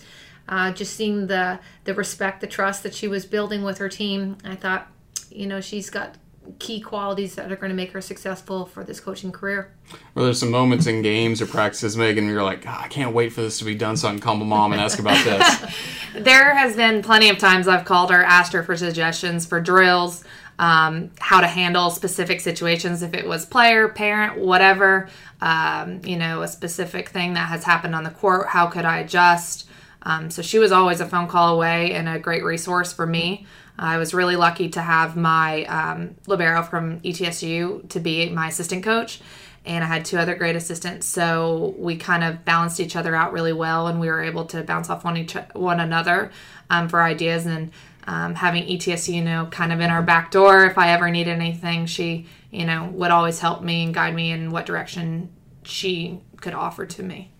uh, just seeing the the respect, the trust that she was building with her team. I thought, you know, she's got key qualities that are going to make her successful for this coaching career. Well, there's some moments in games or practices, Megan, you're like, I can't wait for this to be done so I can call my mom and ask about this. [laughs] there has been plenty of times I've called her, asked her for suggestions for drills, um, how to handle specific situations, if it was player, parent, whatever, um, you know, a specific thing that has happened on the court, how could I adjust? Um, so she was always a phone call away and a great resource for me. I was really lucky to have my um, libero from ETSU to be my assistant coach, and I had two other great assistants. So we kind of balanced each other out really well, and we were able to bounce off one each one another um, for ideas. And um, having ETSU, you know, kind of in our back door, if I ever needed anything, she, you know, would always help me and guide me in what direction she could offer to me.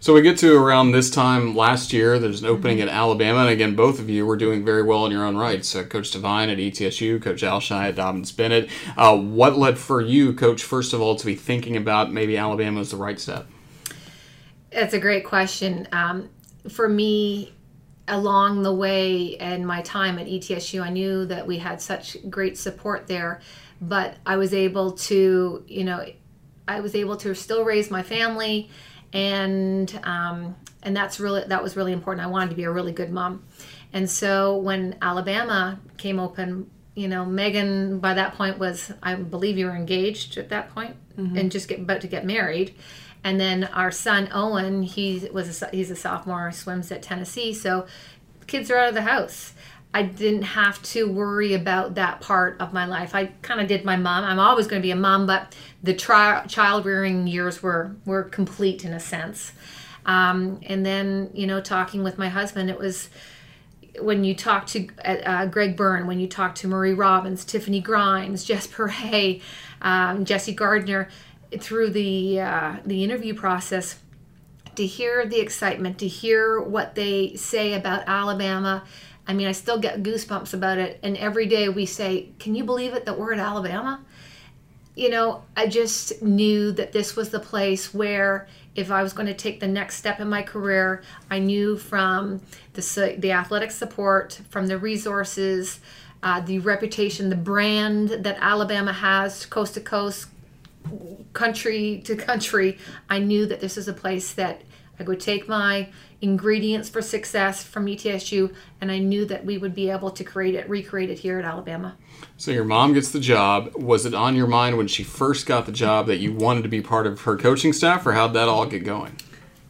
So we get to around this time last year. There's an opening mm-hmm. at Alabama, and again, both of you were doing very well in your own rights. Uh, Coach Devine at ETSU, Coach Ailshie at Dobyns-Bennett. Uh, what led for you, Coach, first of all, to be thinking about maybe Alabama was the right step? That's a great question. Um, for me, along the way and my time at ETSU, I knew that we had such great support there, but I was able to, you know, I was able to still raise my family and um, and that's really that was really important. I wanted to be a really good mom, and so when Alabama came open, you know, Megan by that point was I believe you were engaged at that point, mm-hmm. and just get about to get married, And then our son Owen, he was a, he's a sophomore, swims at Tennessee, so kids are out of the house. I didn't have to worry about that part of my life. I kind of did my mom. I'm always going to be a mom, but the tri- child rearing years were were complete in a sense. Um, and then you know, talking with my husband, it was when you talk to uh, Greg Byrne, when you talk to Marie Robbins, Tiffany Grimes, Jess Purhay, um, Jesse Gardner, through the uh, the interview process, to hear the excitement, to hear what they say about Alabama. I mean, I still get goosebumps about it. And every day we say, "Can you believe it that we're at Alabama?" You know, I just knew that this was the place where if I was going to take the next step in my career, I knew from the, the athletic support, from the resources, uh, the reputation, the brand that Alabama has coast to coast, country to country, I knew that this is a place that I would take my ingredients for success from ETSU, and I knew that we would be able to create it, recreate it here at Alabama. So your mom gets the job. Was it on your mind when she first got the job that you wanted to be part of her coaching staff, or how'd that all get going?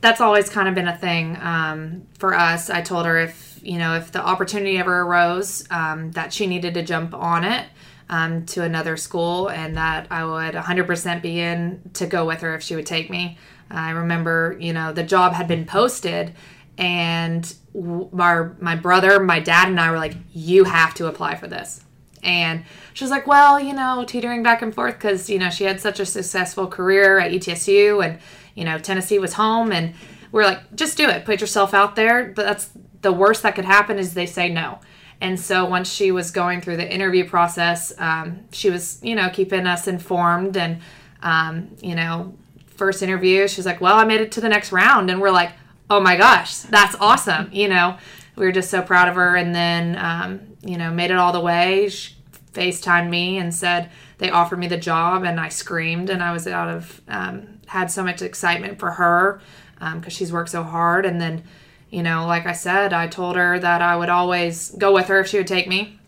That's always kind of been a thing um, for us. I told her if you know if the opportunity ever arose um, that she needed to jump on it. Um, to another school, and that I would 100% be in to go with her if she would take me. I remember, you know, the job had been posted and our my brother, my dad and I were like, "You have to apply for this." And she was like, "Well, you know, teetering back and forth cuz, you know, she had such a successful career at ETSU and, you know, Tennessee was home and we're like, "Just do it. Put yourself out there." But that's the worst that could happen is they say no. And so once she was going through the interview process, um, she was, you know, keeping us informed and, um, you know, first interview, she's like, Well, I made it to the next round. And we're like, Oh my gosh, that's awesome. You know, we were just so proud of her. And then, um, you know, made it all the way. She FaceTimed me and said they offered me the job. And I screamed and I was out of, um, had so much excitement for her because um, she's worked so hard. And then, you know, like I said, I told her that I would always go with her if she would take me.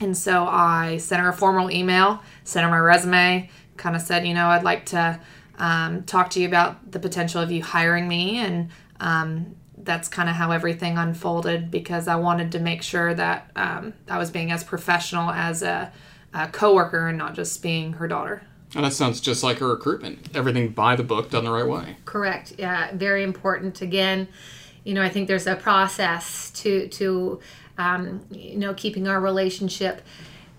And so I sent her a formal email, sent her my resume, kind of said, you know, I'd like to um, talk to you about the potential of you hiring me. And um, that's kind of how everything unfolded because I wanted to make sure that um, I was being as professional as a, a coworker and not just being her daughter. And that sounds just like a recruitment. Everything by the book, done the right way. Correct. Yeah, very important. Again, you know, I think there's a process to to um, you know keeping our relationship.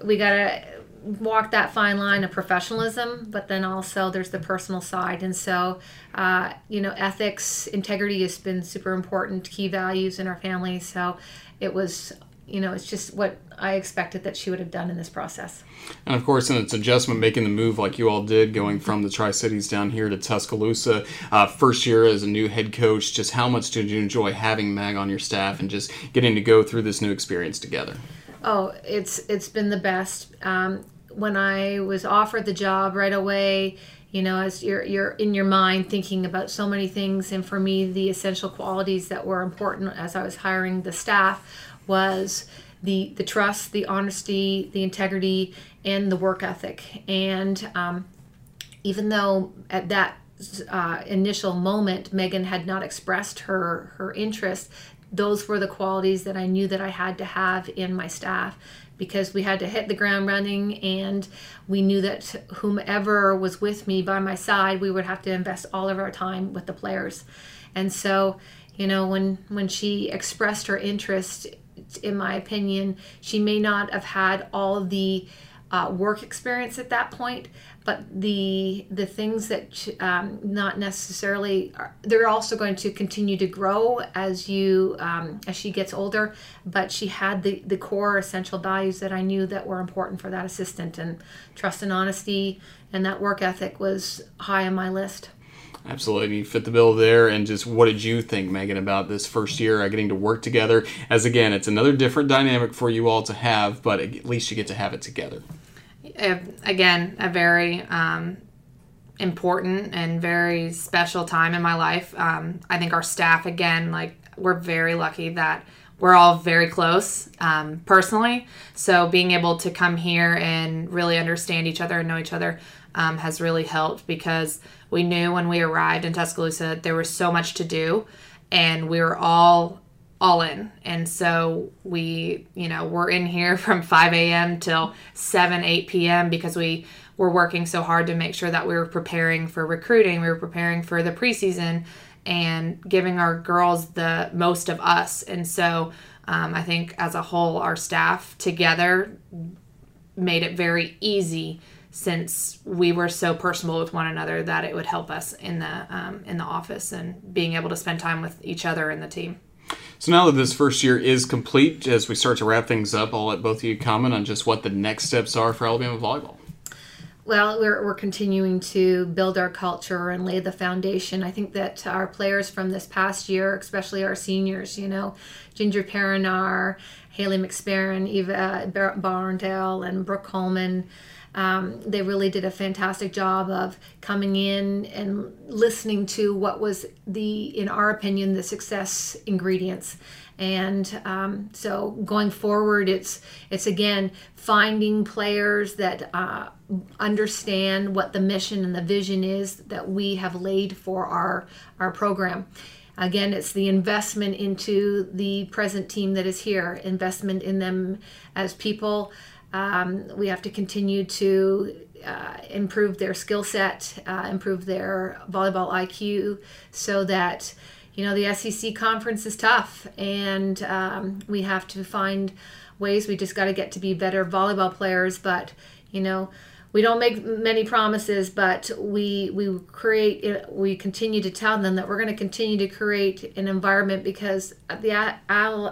We gotta walk that fine line of professionalism, but then also there's the personal side. And so, uh, you know, ethics, integrity has been super important, key values in our family. So it was, you know, it's just what I expected that she would have done in this process. And of course, in its adjustment, making the move like you all did, going from the Tri Cities down here to Tuscaloosa, uh, first year as a new head coach, just how much did you enjoy having Mag on your staff and just getting to go through this new experience together? Oh, it's it's been the best. Um, when I was offered the job right away, you know, as you're you're in your mind thinking about so many things, and for me, the essential qualities that were important as I was hiring the staff was the the trust, the honesty, the integrity, and the work ethic. And um, even though at that uh, initial moment Megan had not expressed her her interest, those were the qualities that I knew that I had to have in my staff because we had to hit the ground running and we knew that whomever was with me by my side we would have to invest all of our time with the players. And so you know when when she expressed her interest in my opinion she may not have had all the uh, work experience at that point but the the things that um, not necessarily are, they're also going to continue to grow as you um, as she gets older but she had the the core essential values that i knew that were important for that assistant and trust and honesty and that work ethic was high on my list Absolutely, you fit the bill there. And just what did you think, Megan, about this first year uh, getting to work together? As again, it's another different dynamic for you all to have, but at least you get to have it together a, again a very um, important and very special time in my life. Um, I think our staff again, like we're very lucky that we're all very close um, personally. So being able to come here and really understand each other and know each other um, has really helped because we knew when we arrived in Tuscaloosa there was so much to do, and we were all all in. And so we, you know, we're in here [laughs] from 5 a.m. till 7, 8 p.m. because we were working so hard to make sure that we were preparing for recruiting, we were preparing for the preseason, and giving our girls the most of us. And so um, I think as a whole, our staff together made it very easy since we were so personal with one another that it would help us in the um, in the office and being able to spend time with each other and the team. So now that this first year is complete, as we start to wrap things up, I'll let both of you comment on just what the next steps are for Alabama volleyball. Well, we're, we're continuing to build our culture and lay the foundation. I think that our players from this past year, especially our seniors, you know, Ginger Perinar, Haley McSparron, Eva Barndale, and Brooke Coleman, um, they really did a fantastic job of coming in and listening to what was the, in our opinion, the success ingredients. And um, so going forward, it's it's again finding players that uh, understand what the mission and the vision is that we have laid for our our program. Again, it's the investment into the present team that is here, investment in them as people, um, we have to continue to uh, improve their skill set, uh, improve their volleyball IQ, so that you know the SEC conference is tough, and um, we have to find ways. We just got to get to be better volleyball players, but you know we don't make many promises, but we we create uh, we continue to tell them that we're going to continue to create an environment because the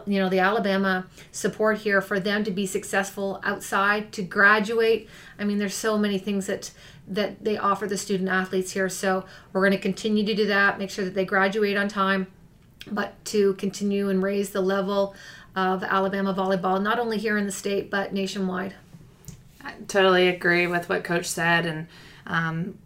you know the Alabama support here for them to be successful outside to graduate. I mean, there's so many things that that they offer the student athletes here. So we're going to continue to do that. Make sure that they graduate on time, but to continue and raise the level of Alabama volleyball, not only here in the state but nationwide. I totally agree with what Coach said, and um,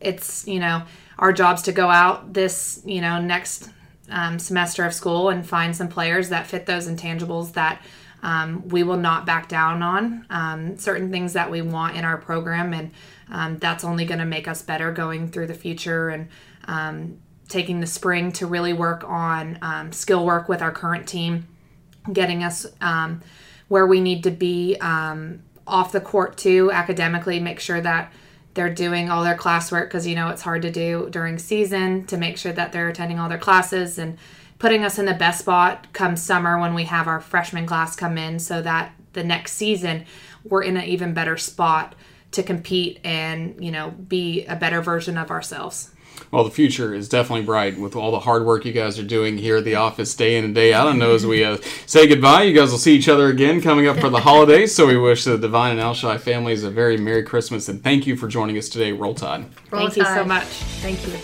it's you know our jobs to go out this you know next um, semester of school and find some players that fit those intangibles that um, we will not back down on um, certain things that we want in our program, and um, that's only going to make us better going through the future and um, taking the spring to really work on skill work with our current team, getting us where we need to be um, off the court too academically make sure that they're doing all their classwork because you know it's hard to do during season to make sure that they're attending all their classes and putting us in the best spot come summer when we have our freshman class come in so that the next season we're in an even better spot to compete and you know be a better version of ourselves well, the future is definitely bright with all the hard work you guys are doing here at the office day in and day out. I know as we uh, say goodbye, you guys will see each other again coming up for the holidays. So we wish the Devine and Ailshie families a very Merry Christmas and thank you for joining us today, Roll Tide. Roll Thank you so much. Thank you.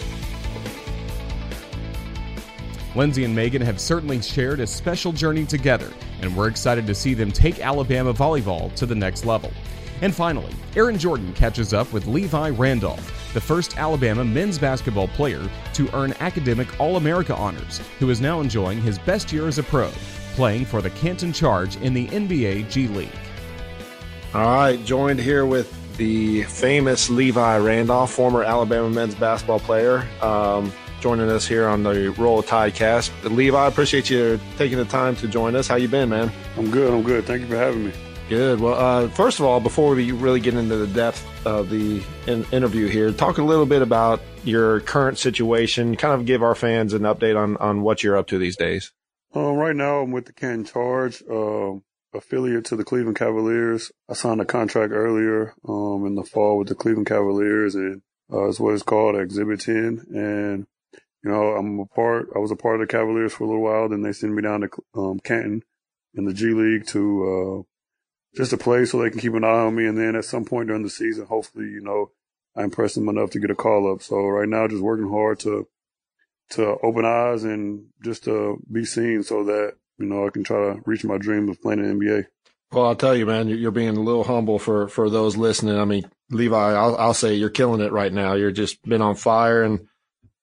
Lindsey and Megan have certainly shared a special journey together, and we're excited to see them take Alabama volleyball to the next level. And finally, Aaron Jordan catches up with Levi Randolph the first Alabama men's basketball player to earn academic All America honors, who is now enjoying his best year as a pro, playing for the Canton Charge in the NBA G League. All right, joined here with the famous Levi Randolph, former Alabama men's basketball player. Um, joining us here on the Roll Tide cast. Levi, I appreciate you taking the time to join us. How you been, man? I'm good. I'm good. Thank you for having me. Good. Well, uh, first of all, before we really get into the depth of the in- interview here, talk a little bit about your current situation. Kind of give our fans an update on on what you're up to these days. Um, right now, I'm with the Canton Charge, uh, affiliate to the Cleveland Cavaliers. I signed a contract earlier um, in the fall with the Cleveland Cavaliers, and uh, it's what it's called Exhibit 10. And you know, I'm a part. I was a part of the Cavaliers for a little while. Then they sent me down to um, Canton in the G League to uh, just to play so they can keep an eye on me. And then at some point during the season, hopefully, you know, I impress them enough to get a call up. So right now, just working hard to, to open eyes and just to be seen so that, you know, I can try to reach my dream of playing in the NBA. Well, I'll tell you, man, you're being a little humble for, for those listening. I mean, Levi, I'll, I'll say you're killing it right now. You're just been on fire and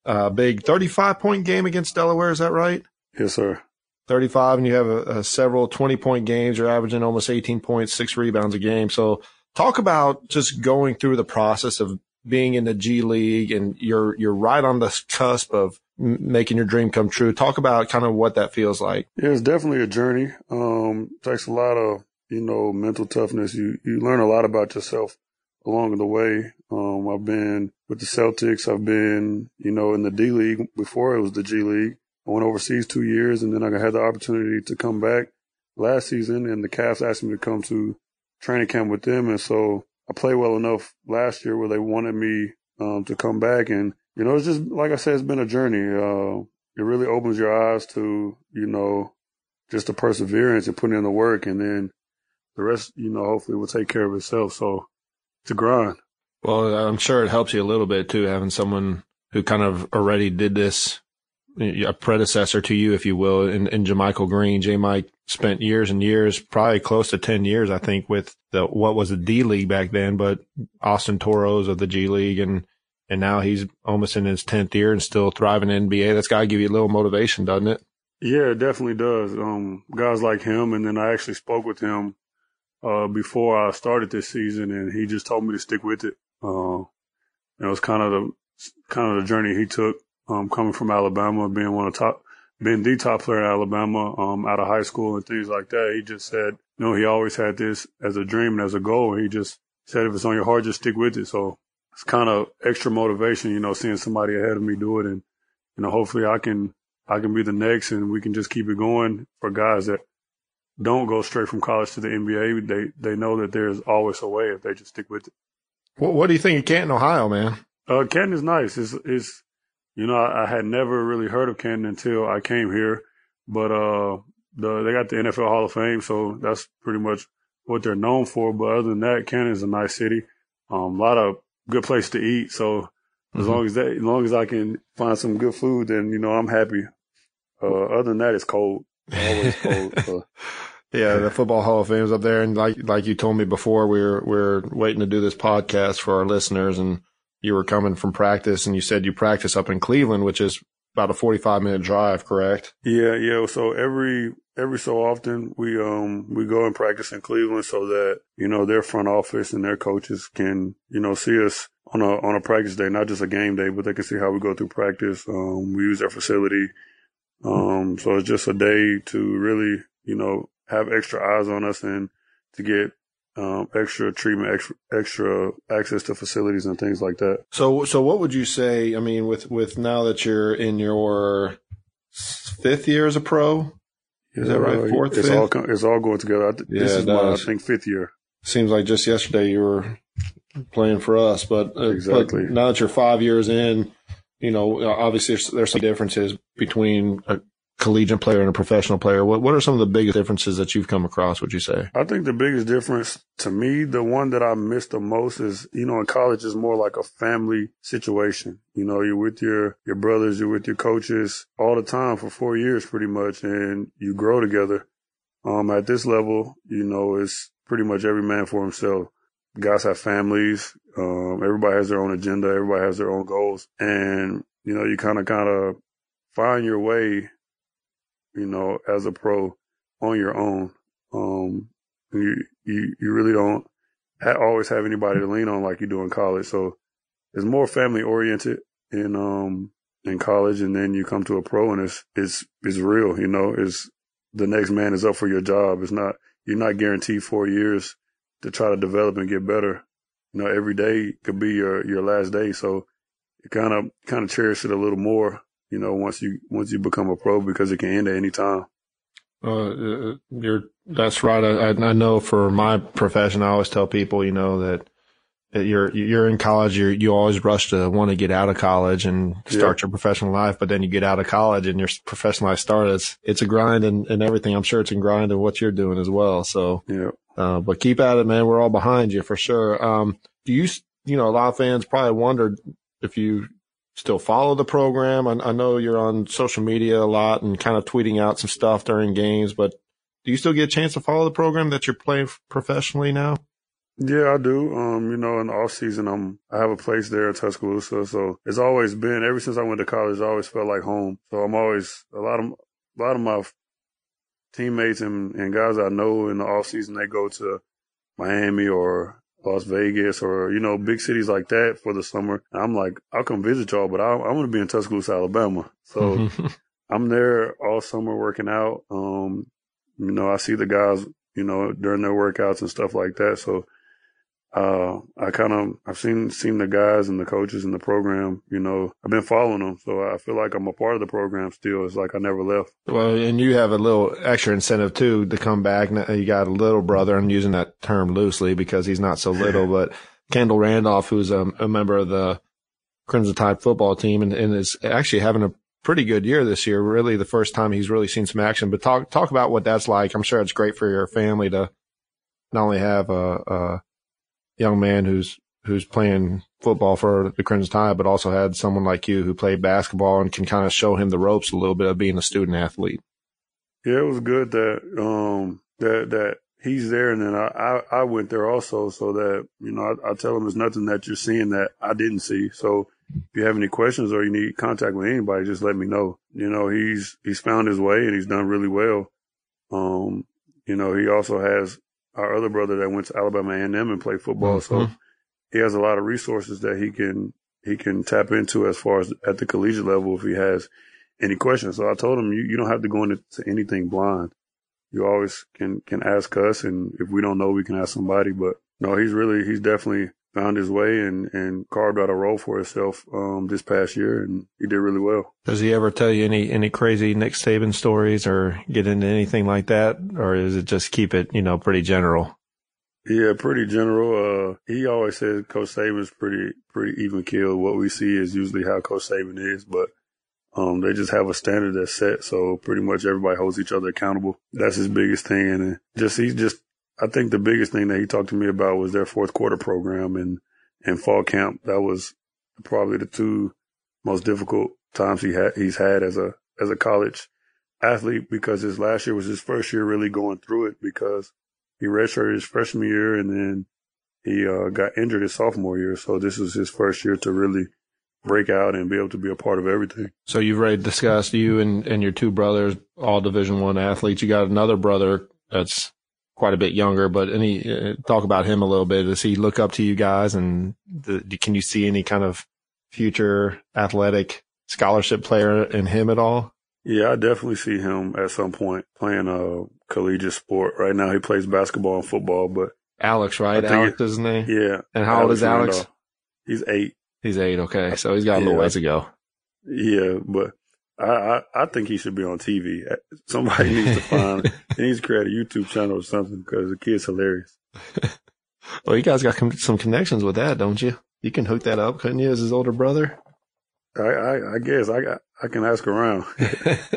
a uh, big 35 point game against Delaware. Is that right? Yes, sir. 35 and you have a, a several 20 point games. You're averaging almost 18 points, six rebounds a game. So talk about just going through the process of being in the G League and you're, you're right on the cusp of making your dream come true. Talk about kind of what that feels like. Yeah, it's definitely a journey. Um, takes a lot of, you know, mental toughness. You, you learn a lot about yourself along the way. Um, I've been with the Celtics. I've been, you know, in the D League before it was the G League. I went overseas two years and then I had the opportunity to come back last season and the Cavs asked me to come to training camp with them. And so I played well enough last year where they wanted me um, to come back. And, you know, it's just, like I said, it's been a journey. Uh, it really opens your eyes to, you know, just the perseverance and putting in the work. And then the rest, you know, hopefully will take care of itself. So it's a grind. Well, I'm sure it helps you a little bit too, having someone who kind of already did this a predecessor to you, if you will, in, in JaMychal Green. J. Mike spent years and years, probably close to 10 years, I think, with the, what was the D League back then, but Austin Toros of the G League. And, and now he's almost in his 10th year and still thriving in NBA. That's got to give you a little motivation, doesn't it? Yeah, it definitely does. Um, guys like him. And then I actually spoke with him, uh, before I started this season and he just told me to stick with it. Uh, it was kind of the, kind of the journey he took um, coming from Alabama, being one of top, being the top player in Alabama, um, out of high school and things like that. He just said, you know, he always had this as a dream and as a goal. He just said, if it's on your heart, just stick with it. So it's kind of extra motivation, you know, seeing somebody ahead of me do it. And, you know, hopefully I can, I can be the next and we can just keep it going for guys that don't go straight from college to the NBA. They, they know that there's always a way if they just stick with it. What, what do you think of Canton, Ohio, man? Uh, Canton is nice. It's, it's, you know, I, I, had never really heard of Canton until I came here, but uh, the, they got the NFL Hall of Fame, so that's pretty much what they're known for. But other than that, Canton is a nice city, um, a lot of good place to eat. So as mm-hmm. long as that, as long as I can find some good food, then you know I'm happy. Uh, other than that, it's cold, always cold. So. [laughs] Yeah, the Football Hall of Fame is up there, and like like you told me before, we're we're waiting to do this podcast for our listeners, and you were coming from practice and you said you practice up in Cleveland, which is about a 45 minute drive, correct? Yeah, yeah. So every, every so often we, um, we go and practice in Cleveland so that, you know, their front office and their coaches can, you know, see us on a, on a practice day, not just a game day, but they can see how we go through practice. Um, we use their facility. Um, so it's just a day to really, you know, have extra eyes on us and to get um, extra treatment, extra, extra access to facilities and things like that. So, so what would you say? I mean, with with now that you're in your fifth year as a pro, is that right? Fourth, it's fifth? all it's all going together. Yeah, this is my I think fifth year. Seems like just yesterday you were playing for us, but uh, exactly but now that you're five years in, you know, obviously there's, there's some differences between a collegiate player and a professional player? What what are some of the biggest differences that you've come across? Would you say? I think the biggest difference to me, the one that I miss the most is you know in college is more like a family situation. You know, you're with your your brothers, you're with your coaches all the time for four years pretty much, and you grow together. Um, at this level, you know, it's pretty much every man for himself. Guys have families. Um, everybody has their own agenda. Everybody has their own goals, and you know, you kind of kind of find your way you know, as a pro on your own. Um, you, you, you really don't ha- always have anybody to lean on like you do in college. So it's more family oriented in, um, in college. And then you come to a pro and it's, it's, it's real, you know, it's the next man is up for your job. It's not, you're not guaranteed four years to try to develop and get better. You know, every day could be your, your last day. So you kind of, kind of cherish it a little more you know, once you once you become a pro because it can end at any time. Uh, uh, you're that's right. I, I know for my profession, I always tell people, you know, that, that you're you're in college, you you always rush to want to get out of college and start yeah. your professional life, but then you get out of college and your professional life starts. It's, it's a grind and, and everything. I'm sure it's a grind of what you're doing as well. So yeah. Uh, but keep at it, man. We're all behind you for sure. Um, do you, you know, a lot of fans probably wondered if you still follow the program? I, I, know you're on social media a lot and kind of tweeting out some stuff during games, but do you still get a chance to follow the program that you're playing professionally now? Yeah, I do. Um, you know, in the off season, I'm I have a place there in Tuscaloosa, so it's always been ever since I went to college. I always felt like home. So I'm always a lot of a lot of my teammates and, and guys I know in the off season, they go to Miami or Las Vegas or, you know, big cities like that for the summer. And I'm like, I'll come visit y'all, but I, I want to be in Tuscaloosa, Alabama. So [laughs] I'm there all summer working out. Um, you know, I see the guys, you know, during their workouts and stuff like that. So, uh, I kind of, I've seen, seen the guys and the coaches in the program, you know, I've been following them. So I feel like I'm a part of the program still. It's like I never left. Well, and you have a little extra incentive too to come back. You got a little brother. I'm using that term loosely because he's not so little, [laughs] but Kendall Randolph, who's a, a, member of the Crimson Tide football team and, and is actually having a pretty good year this year. Really the first time he's really seen some action, but talk, talk about what that's like. I'm sure it's great for your family to not only have a, a young man who's who's playing football for the Crimson Tide, but also had someone like you who played basketball and can kind of show him the ropes a little bit of being a student athlete. Yeah, it was good that um that that he's there, and then I I, I went there also, so that you know I, I tell him there's nothing that you're seeing that I didn't see. So if you have any questions or you need contact with anybody, just let me know. You know, he's he's found his way and he's done really well. Um, you know, he also has our other brother that went to Alabama A&M and played football. Mm-hmm. So he has a lot of resources that he can he can tap into as far as at the collegiate level if he has any questions. So I told him you, you don't have to go into anything blind. You always can can ask us, and if we don't know, we can ask somebody. But no, he's really he's definitely found his way and, and carved out a role for himself um, this past year, and he did really well. Does he ever tell you any any crazy Nick Saban stories or get into anything like that, or is it just keep it you know pretty general? Yeah, pretty general. Uh, he always says Coach Saban's pretty pretty even keel. What we see is usually how Coach Saban is, but um, they just have a standard that's set, so pretty much everybody holds each other accountable. That's his biggest thing, and just he's just I think the biggest thing that he talked to me about was their fourth quarter program and, and fall camp. That was probably the two most difficult times he had, he's had as a, as a college athlete because his last year was his first year really going through it because he redshirted his freshman year and then he uh, got injured his sophomore year. So this was his first year to really break out and be able to be a part of everything. So you've already discussed you and, and your two brothers, all division one athletes. You got another brother that's quite a bit younger, but any uh, talk about him a little bit. Does he look up to you guys, and the, can you see any kind of future athletic scholarship player in him at all? Yeah, I definitely see him at some point playing a collegiate sport. Right now, he plays basketball and football, but Alex, right? Alex, is his name. Yeah. And how Alex old is Alex? Randolph. He's eight. He's eight. Okay, so he's got a yeah. little ways to go. Yeah, but I, I, I think he should be on TV. Somebody needs to find, [laughs] he needs to create a YouTube channel or something because the kid's hilarious. [laughs] well, you guys got some connections with that, don't you? You can hook that up, couldn't you, as his older brother? I, I, I guess I got, I can ask around.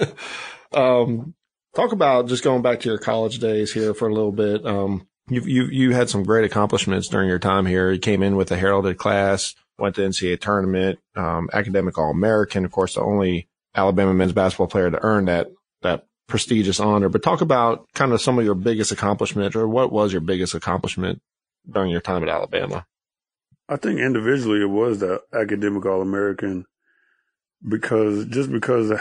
[laughs] um, talk about just going back to your college days here for a little bit. Um, you, you, you had some great accomplishments during your time here. You came in with a heralded class, went to NCAA tournament, um, academic all American, of course, the only Alabama men's basketball player to earn that that prestigious honor. But talk about kind of some of your biggest accomplishment, or what was your biggest accomplishment during your time at Alabama? I think individually it was the academic All American because just because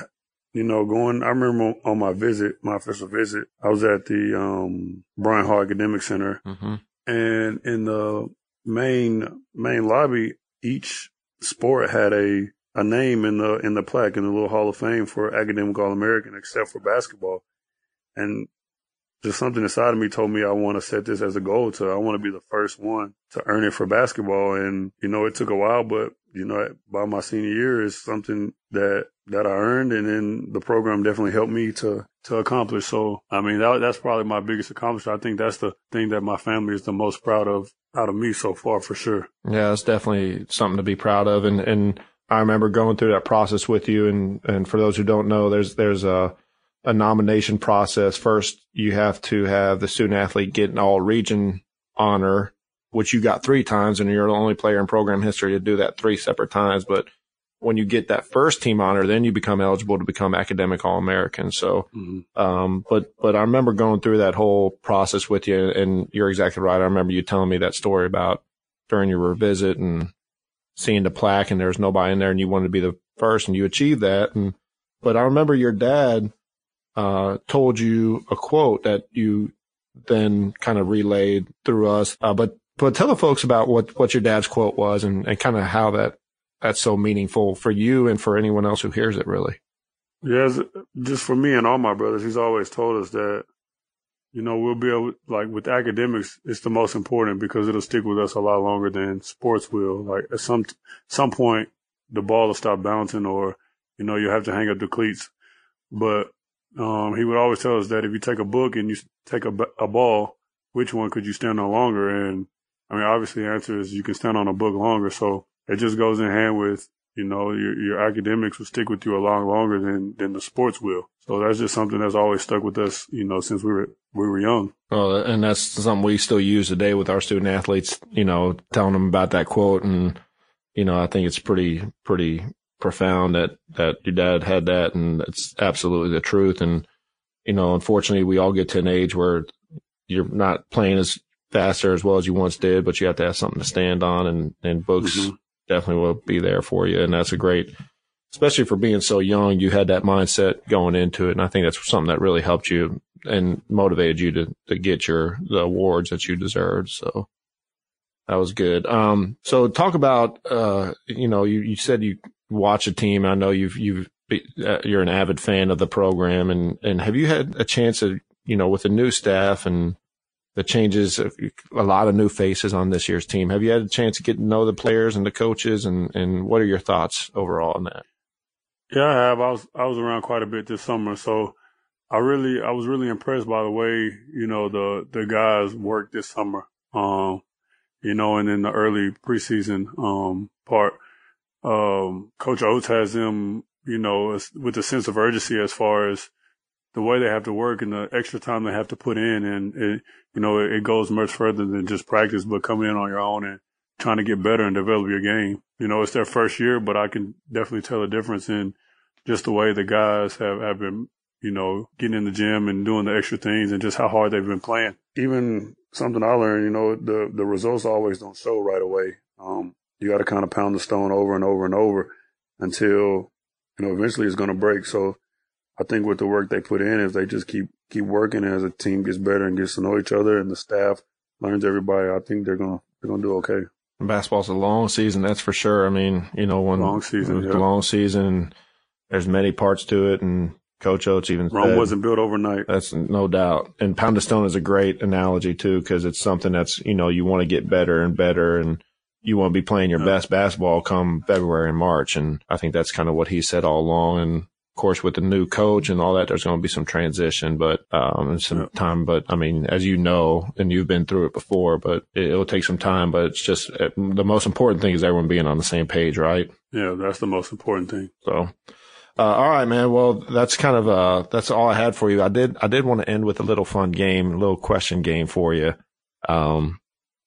you know going. I remember on my visit, my official visit, I was at the um, Bryant Hall Academic Center, mm-hmm. and in the main main lobby, each sport had a a name in the in the plaque in the little Hall of Fame for academic All American, except for basketball. And just something inside of me told me I want to set this as a goal to I want to be the first one to earn it for basketball. And you know, it took a while, but you know, by my senior year is something that that I earned, and then the program definitely helped me to to accomplish. So, I mean, that, that's probably my biggest accomplishment. I think that's the thing that my family is the most proud of out of me so far, for sure. Yeah, it's definitely something to be proud of, and and I remember going through that process with you. And, and for those who don't know, there's, there's a, a nomination process. First, you have to have the student athlete get an all region honor, which you got three times and you're the only player in program history to do that three separate times. But when you get that first team honor, then you become eligible to become academic All American. So, mm-hmm. um, but, but I remember going through that whole process with you and you're exactly right. I remember you telling me that story about during your revisit and seeing the plaque and there's nobody in there and you wanted to be the first and you achieved that. And, but I remember your dad uh, told you a quote that you then kind of relayed through us. Uh, but but tell the folks about what what your dad's quote was and, and kind of how that that's so meaningful for you and for anyone else who hears it. Really. Yes, just for me and all my brothers, he's always told us that, you know, we'll be able, like with academics, it's the most important because it'll stick with us a lot longer than sports will. Like at some, some point, the ball will stop bouncing or, you know, you'll have to hang up the cleats. But, um, he would always tell us that if you take a book and you take a, a ball, which one could you stand on longer? And I mean, obviously the answer is you can stand on a book longer. So it just goes in hand with you know, your, your academics will stick with you a lot longer than, than the sports will. So that's just something that's always stuck with us, you know, since we were, we were young. Well, and that's something we still use today with our student athletes, you know, telling them about that quote. And, you know, I think it's pretty, pretty profound that, that your dad had that and it's absolutely the truth. And, you know, unfortunately we all get to an age where you're not playing as fast or as well as you once did, but you have to have something to stand on and, and books. Mm-hmm definitely will be there for you. And that's a great, especially for being so young, you had that mindset going into it. And I think that's something that really helped you and motivated you to, to get your, the awards that you deserved. So that was good. Um, so talk about, uh, you know, you, you said you watch a team. I know you've, you've, uh, you're an avid fan of the program and, and have you had a chance to, you know, with the new staff and, the changes, a lot of new faces on this year's team. Have you had a chance to get to know the players and the coaches, and, and what are your thoughts overall on that? Yeah, I have. I was I was around quite a bit this summer, so I really I was really impressed by the way you know the the guys worked this summer. Um, you know, and in the early preseason um part, um, Coach Oats has them, you know, with a sense of urgency as far as the way they have to work and the extra time they have to put in. And it, you know, it, it goes much further than just practice, but coming in on your own and trying to get better and develop your game. You know, it's their first year, but I can definitely tell a difference in just the way the guys have, have been, you know, getting in the gym and doing the extra things and just how hard they've been playing. Even something I learned, you know, the, the results always don't show right away. Um, you got to kind of pound the stone over and over and over until, you know, eventually it's going to break. So I think with the work they put in, if they just keep keep working as a team gets better and gets to know each other, and the staff learns everybody, I think they're gonna they're gonna do okay. Basketball's a long season, that's for sure. I mean, you know, when long season, yeah. long season, there's many parts to it, and Coach Oats even Rome said, wasn't built overnight. That's no doubt. And pound of stone is a great analogy too, because it's something that's you know you want to get better and better, and you want to be playing your yeah. best basketball come February and March. And I think that's kind of what he said all along. And course, with the new coach and all that, there's going to be some transition, but um, some yeah. time. But I mean, as you know, and you've been through it before, but it, will take some time. But it's just uh, the most important thing is everyone being on the same page, right? Yeah, that's the most important thing. So, uh, all right, man. Well, that's kind of uh, that's all I had for you. I did I did want to end with a little fun game, a little question game for you. Um,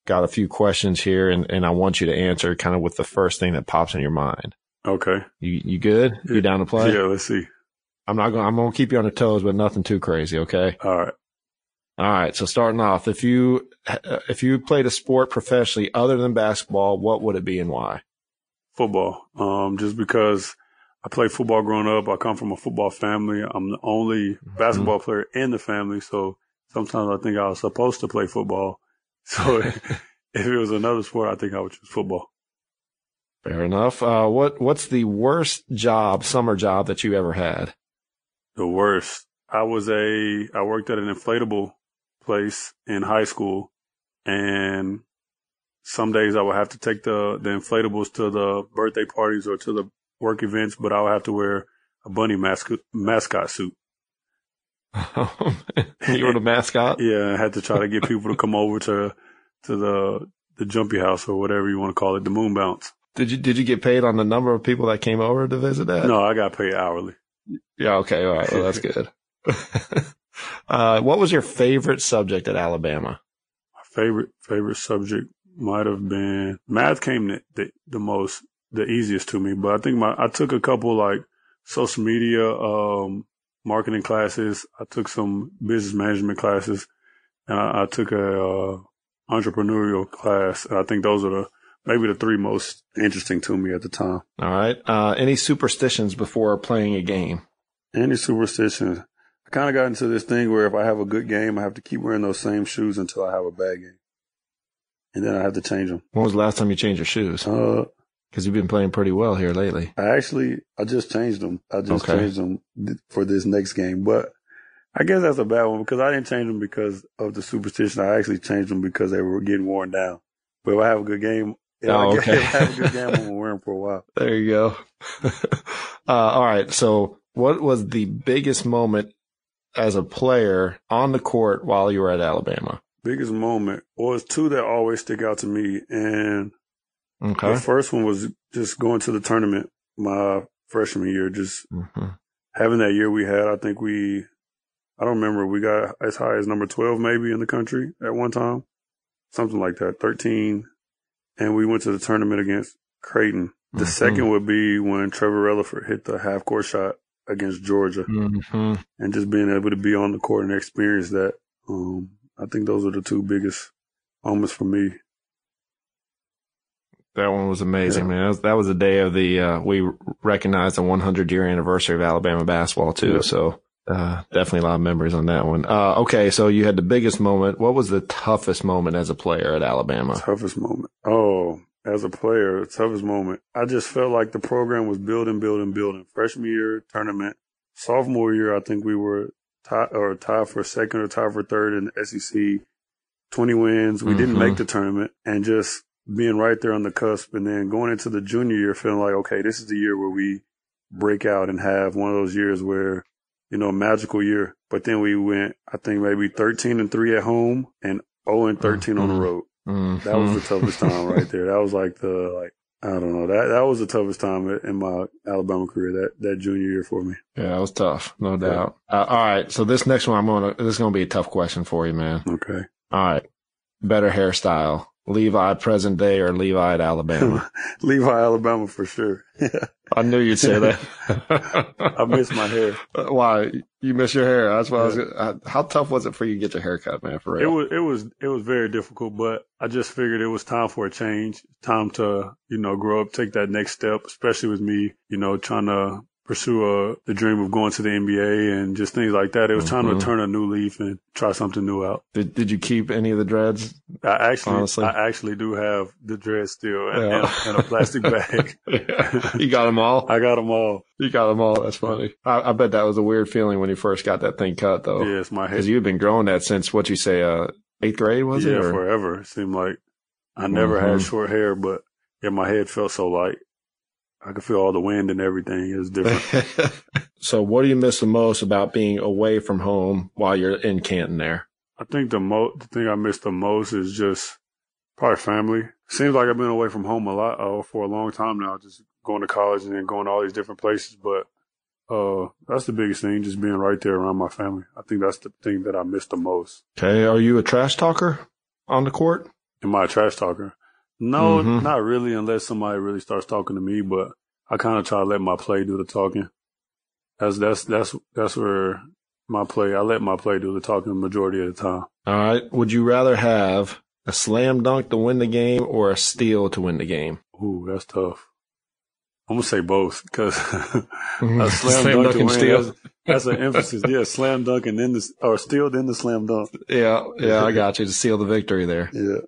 got a few questions here, and and I want you to answer kind of with the first thing that pops in your mind. Okay. You you good? You down to play? Yeah, let's see. I'm not going. I'm going to keep you on your toes, but nothing too crazy. Okay. All right. All right. So starting off, if you if you played a sport professionally other than basketball, what would it be and why? Football. Um, just because I played football growing up. I come from a football family. I'm the only mm-hmm. basketball mm-hmm. player in the family, so sometimes I think I was supposed to play football. [laughs] So [laughs] if it was another sport, I think I would choose football. Fair enough. Uh, what what's the worst job, summer job that you ever had? The worst. I was a I worked at an inflatable place in high school, and some days I would have to take the the inflatables to the birthday parties or to the work events, but I would have to wear a bunny mascot mascot suit. [laughs] you were the mascot. [laughs] yeah, I had to try to get people to come over to to the the jumpy house or whatever you want to call it, the moon bounce. Did you did you get paid on the number of people that came over to visit that? No, I got paid hourly. Yeah. Okay. All right. Well, that's [laughs] good. uh, what was your favorite subject at Alabama? My favorite favorite subject might have been math. Came the, the, the most the easiest to me, but I think my I took a couple like social media um, marketing classes. I took some business management classes, and I, I took a uh, entrepreneurial class. And I think those are the maybe the three most interesting to me at the time. All right. Uh, any superstitions before playing a game? Any superstitions? I kind of got into this thing where if I have a good game, I have to keep wearing those same shoes until I have a bad game, and then I have to change them. When was the last time you changed your shoes? Uh, Because you've been playing pretty well here lately. I actually, I just changed them. I just Okay. changed them th- for this next game, but I guess that's a bad one because I didn't change them because of the superstition. I actually changed them because they were getting worn down. But if I have a good game, Oh, okay. have a good game, I'm gonna wear them for a while. There you go. [laughs] uh, all right. So, what was the biggest moment as a player on the court while you were at Alabama? Biggest moment was two that always stick out to me, and Okay. the first one was just going to the tournament my freshman year. Just hmm having that year we had. I think we, I don't remember, we got as high as number twelve maybe in the country at one time, something like that, thirteen, and we went to the tournament against Creighton. The Mhm. second would be when Trevor Releford hit the half court shot against Georgia, hmm and just being able to be on the court and experience that. Um, I think those are the two biggest moments for me. That one was amazing, Yeah. man. That was, that was the day of the, uh, we recognized the 100 year anniversary of Alabama basketball too. Yeah. So, uh, definitely a lot of memories on that one. Uh, okay. So you had the biggest moment. What was the toughest moment as a player at Alabama? Toughest moment. Oh, as a player, toughest moment. I just felt like the program was building, building, building. Freshman year tournament, sophomore year, I think we were tied or tied for second or tied for third in the SEC. Twenty wins. We didn't Mhm. make the tournament, and just being right there on the cusp, and then going into the junior year, feeling like okay, this is the year where we break out and have one of those years where you know, magical year. But then we went, I think maybe 13 and 3 at home and 0 and 13 on the Mhm. road. Mhm. That was the toughest time right there. That was like the, like, I don't know. That, that was the toughest time in my Alabama career, that, that junior year for me. Yeah, it was tough, no doubt. Uh, all right, so this next one, I'm gonna. This is gonna be a tough question for you, man. Okay. All right, better hairstyle, Levi present day or Levi at [laughs] Alabama? Levi, Alabama for sure. [laughs] I knew you'd say that. [laughs] I miss my hair. Uh, Why you miss your hair? That's why I was. How tough was it for you to get your hair cut, man? For It real? was it was it was very difficult, but I just figured it was time for a change, time to you know grow up, take that next step. Especially with me, you know, trying to pursue uh, the dream of going to the NBA and just things like that. It was time Mhm. to turn a new leaf and try something new out. Did Did you keep any of the dreads? I actually Honestly. I actually do have the dreads still in, Yeah. a plastic [laughs] bag. you got them all. I got them all. You got them all. That's funny. I, I bet that was a weird feeling when you first got that thing cut, though. Yes, my head. Because you've been growing that since what you say, uh, eighth grade was yeah, it? or- forever. It seemed like I never Mhm. had short hair, but yeah, my head felt so light. I could feel all the wind and everything. It was different. [laughs] so, what do you miss the most about being away from home while you're in Canton? There. I think the mo the thing I miss the most is just probably family. Seems like I've been away from home a lot uh, for a long time now, just going to college and then going to all these different places. But uh, that's the biggest thing, just being right there around my family. I think that's the thing that I miss the most. Okay. Are you a trash talker on the court? Am I a trash talker? No, Mhm. not really, unless somebody really starts talking to me. But I kind of try to let my play do the talking. That's that's that's that's where my play. I let my play do the talking the majority of the time. All right. Would you rather have a slam dunk to win the game or a steal to win the game? Ooh, that's tough. I'm gonna say both because [laughs] a Mhm. slam, Slam dunk dunk to and win, steal. That's, that's an emphasis. Yeah, slam dunk and then the or steal then the slam dunk. Yeah. Yeah. I got you to seal the victory there. Yeah.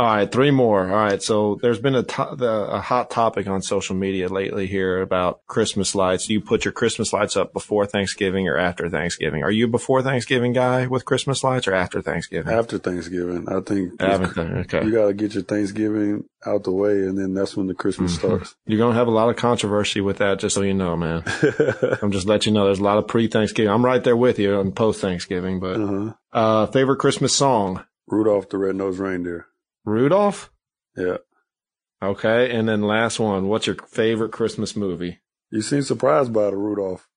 All right, three more. All right, so there's been a, to- the, a hot topic on social media lately here about Christmas lights. Do you put your Christmas lights up before Thanksgiving or after Thanksgiving? Are you a before Thanksgiving guy with Christmas lights or after Thanksgiving? After Thanksgiving, I think After, okay. you gotta get your Thanksgiving out the way, and then that's when the Christmas Mm-hmm. starts. You're going to have a lot of controversy with that, just so you know, man. [laughs] I'm just letting you know there's a lot of pre-Thanksgiving. I'm right there with you on post-Thanksgiving, but, uh-huh. uh, favorite Christmas song? Rudolph the Red-Nosed Reindeer. Rudolph? Yeah. Okay. And then last one, what's your favorite Christmas movie? You seem surprised by the Rudolph.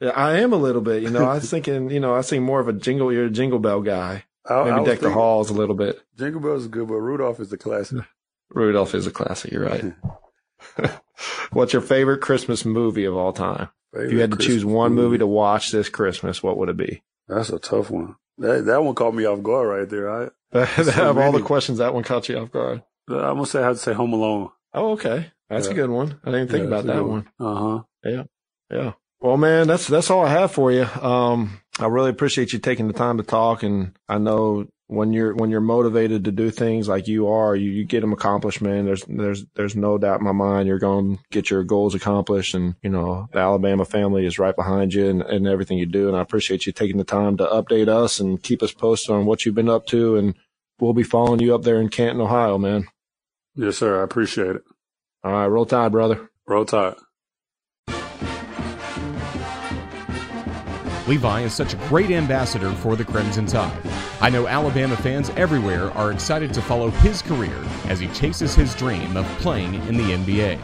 Yeah, I am a little bit. You know, I was [laughs] thinking, you know, I seem more of a jingle, you're a jingle bell guy. I, I Maybe was deck the halls a little bit. Jingle Bells is good, but Rudolph is the classic. [laughs] Rudolph is a classic. You're right. [laughs] What's your favorite Christmas movie of all time? If you had to choose one movie to watch this Christmas, what would it be? That's a tough one. That that one caught me off guard right there. I [laughs] of all the questions, that one caught you off guard. I almost say I have to say Home Alone. Oh, okay. That's a good one. I didn't think Yeah, about that good one. Uh huh. Yeah. Yeah. Well, man, that's that's all I have for you. Um, I really appreciate you taking the time to talk, and I know when you're when you're motivated to do things like you are, you, you get them accomplished, man. There's there's there's no doubt in my mind you're going to get your goals accomplished, and you know the Alabama family is right behind you and, and everything you do. And I appreciate you taking the time to update us and keep us posted on what you've been up to, and we'll be following you up there in Canton, Ohio, man. Yes, sir. I appreciate it. All right, roll tide, brother. Roll tide. Levi is such a great ambassador for the Crimson Tide. I know Alabama fans everywhere are excited to follow his career as he chases his dream of playing in the NBA.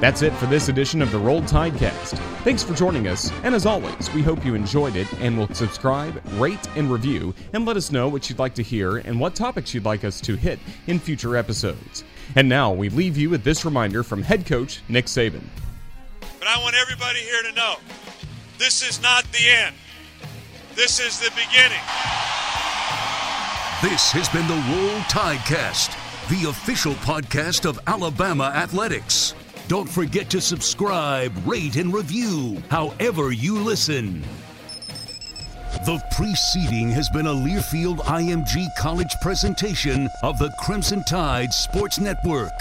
That's it for this edition of the Roll Tide Cast. Thanks for joining us, and as always, we hope you enjoyed it and will subscribe, rate, and review, and let us know what you'd like to hear and what topics you'd like us to hit in future episodes. And now we leave you with this reminder from head coach Nick Saban. But I want everybody here to know this is not the end. This is the beginning. This has been the Roll Tidecast, the official podcast of Alabama Athletics. Don't forget to subscribe, rate, and review however you listen. The preceding has been a Learfield IMG College presentation of the Crimson Tide Sports Network.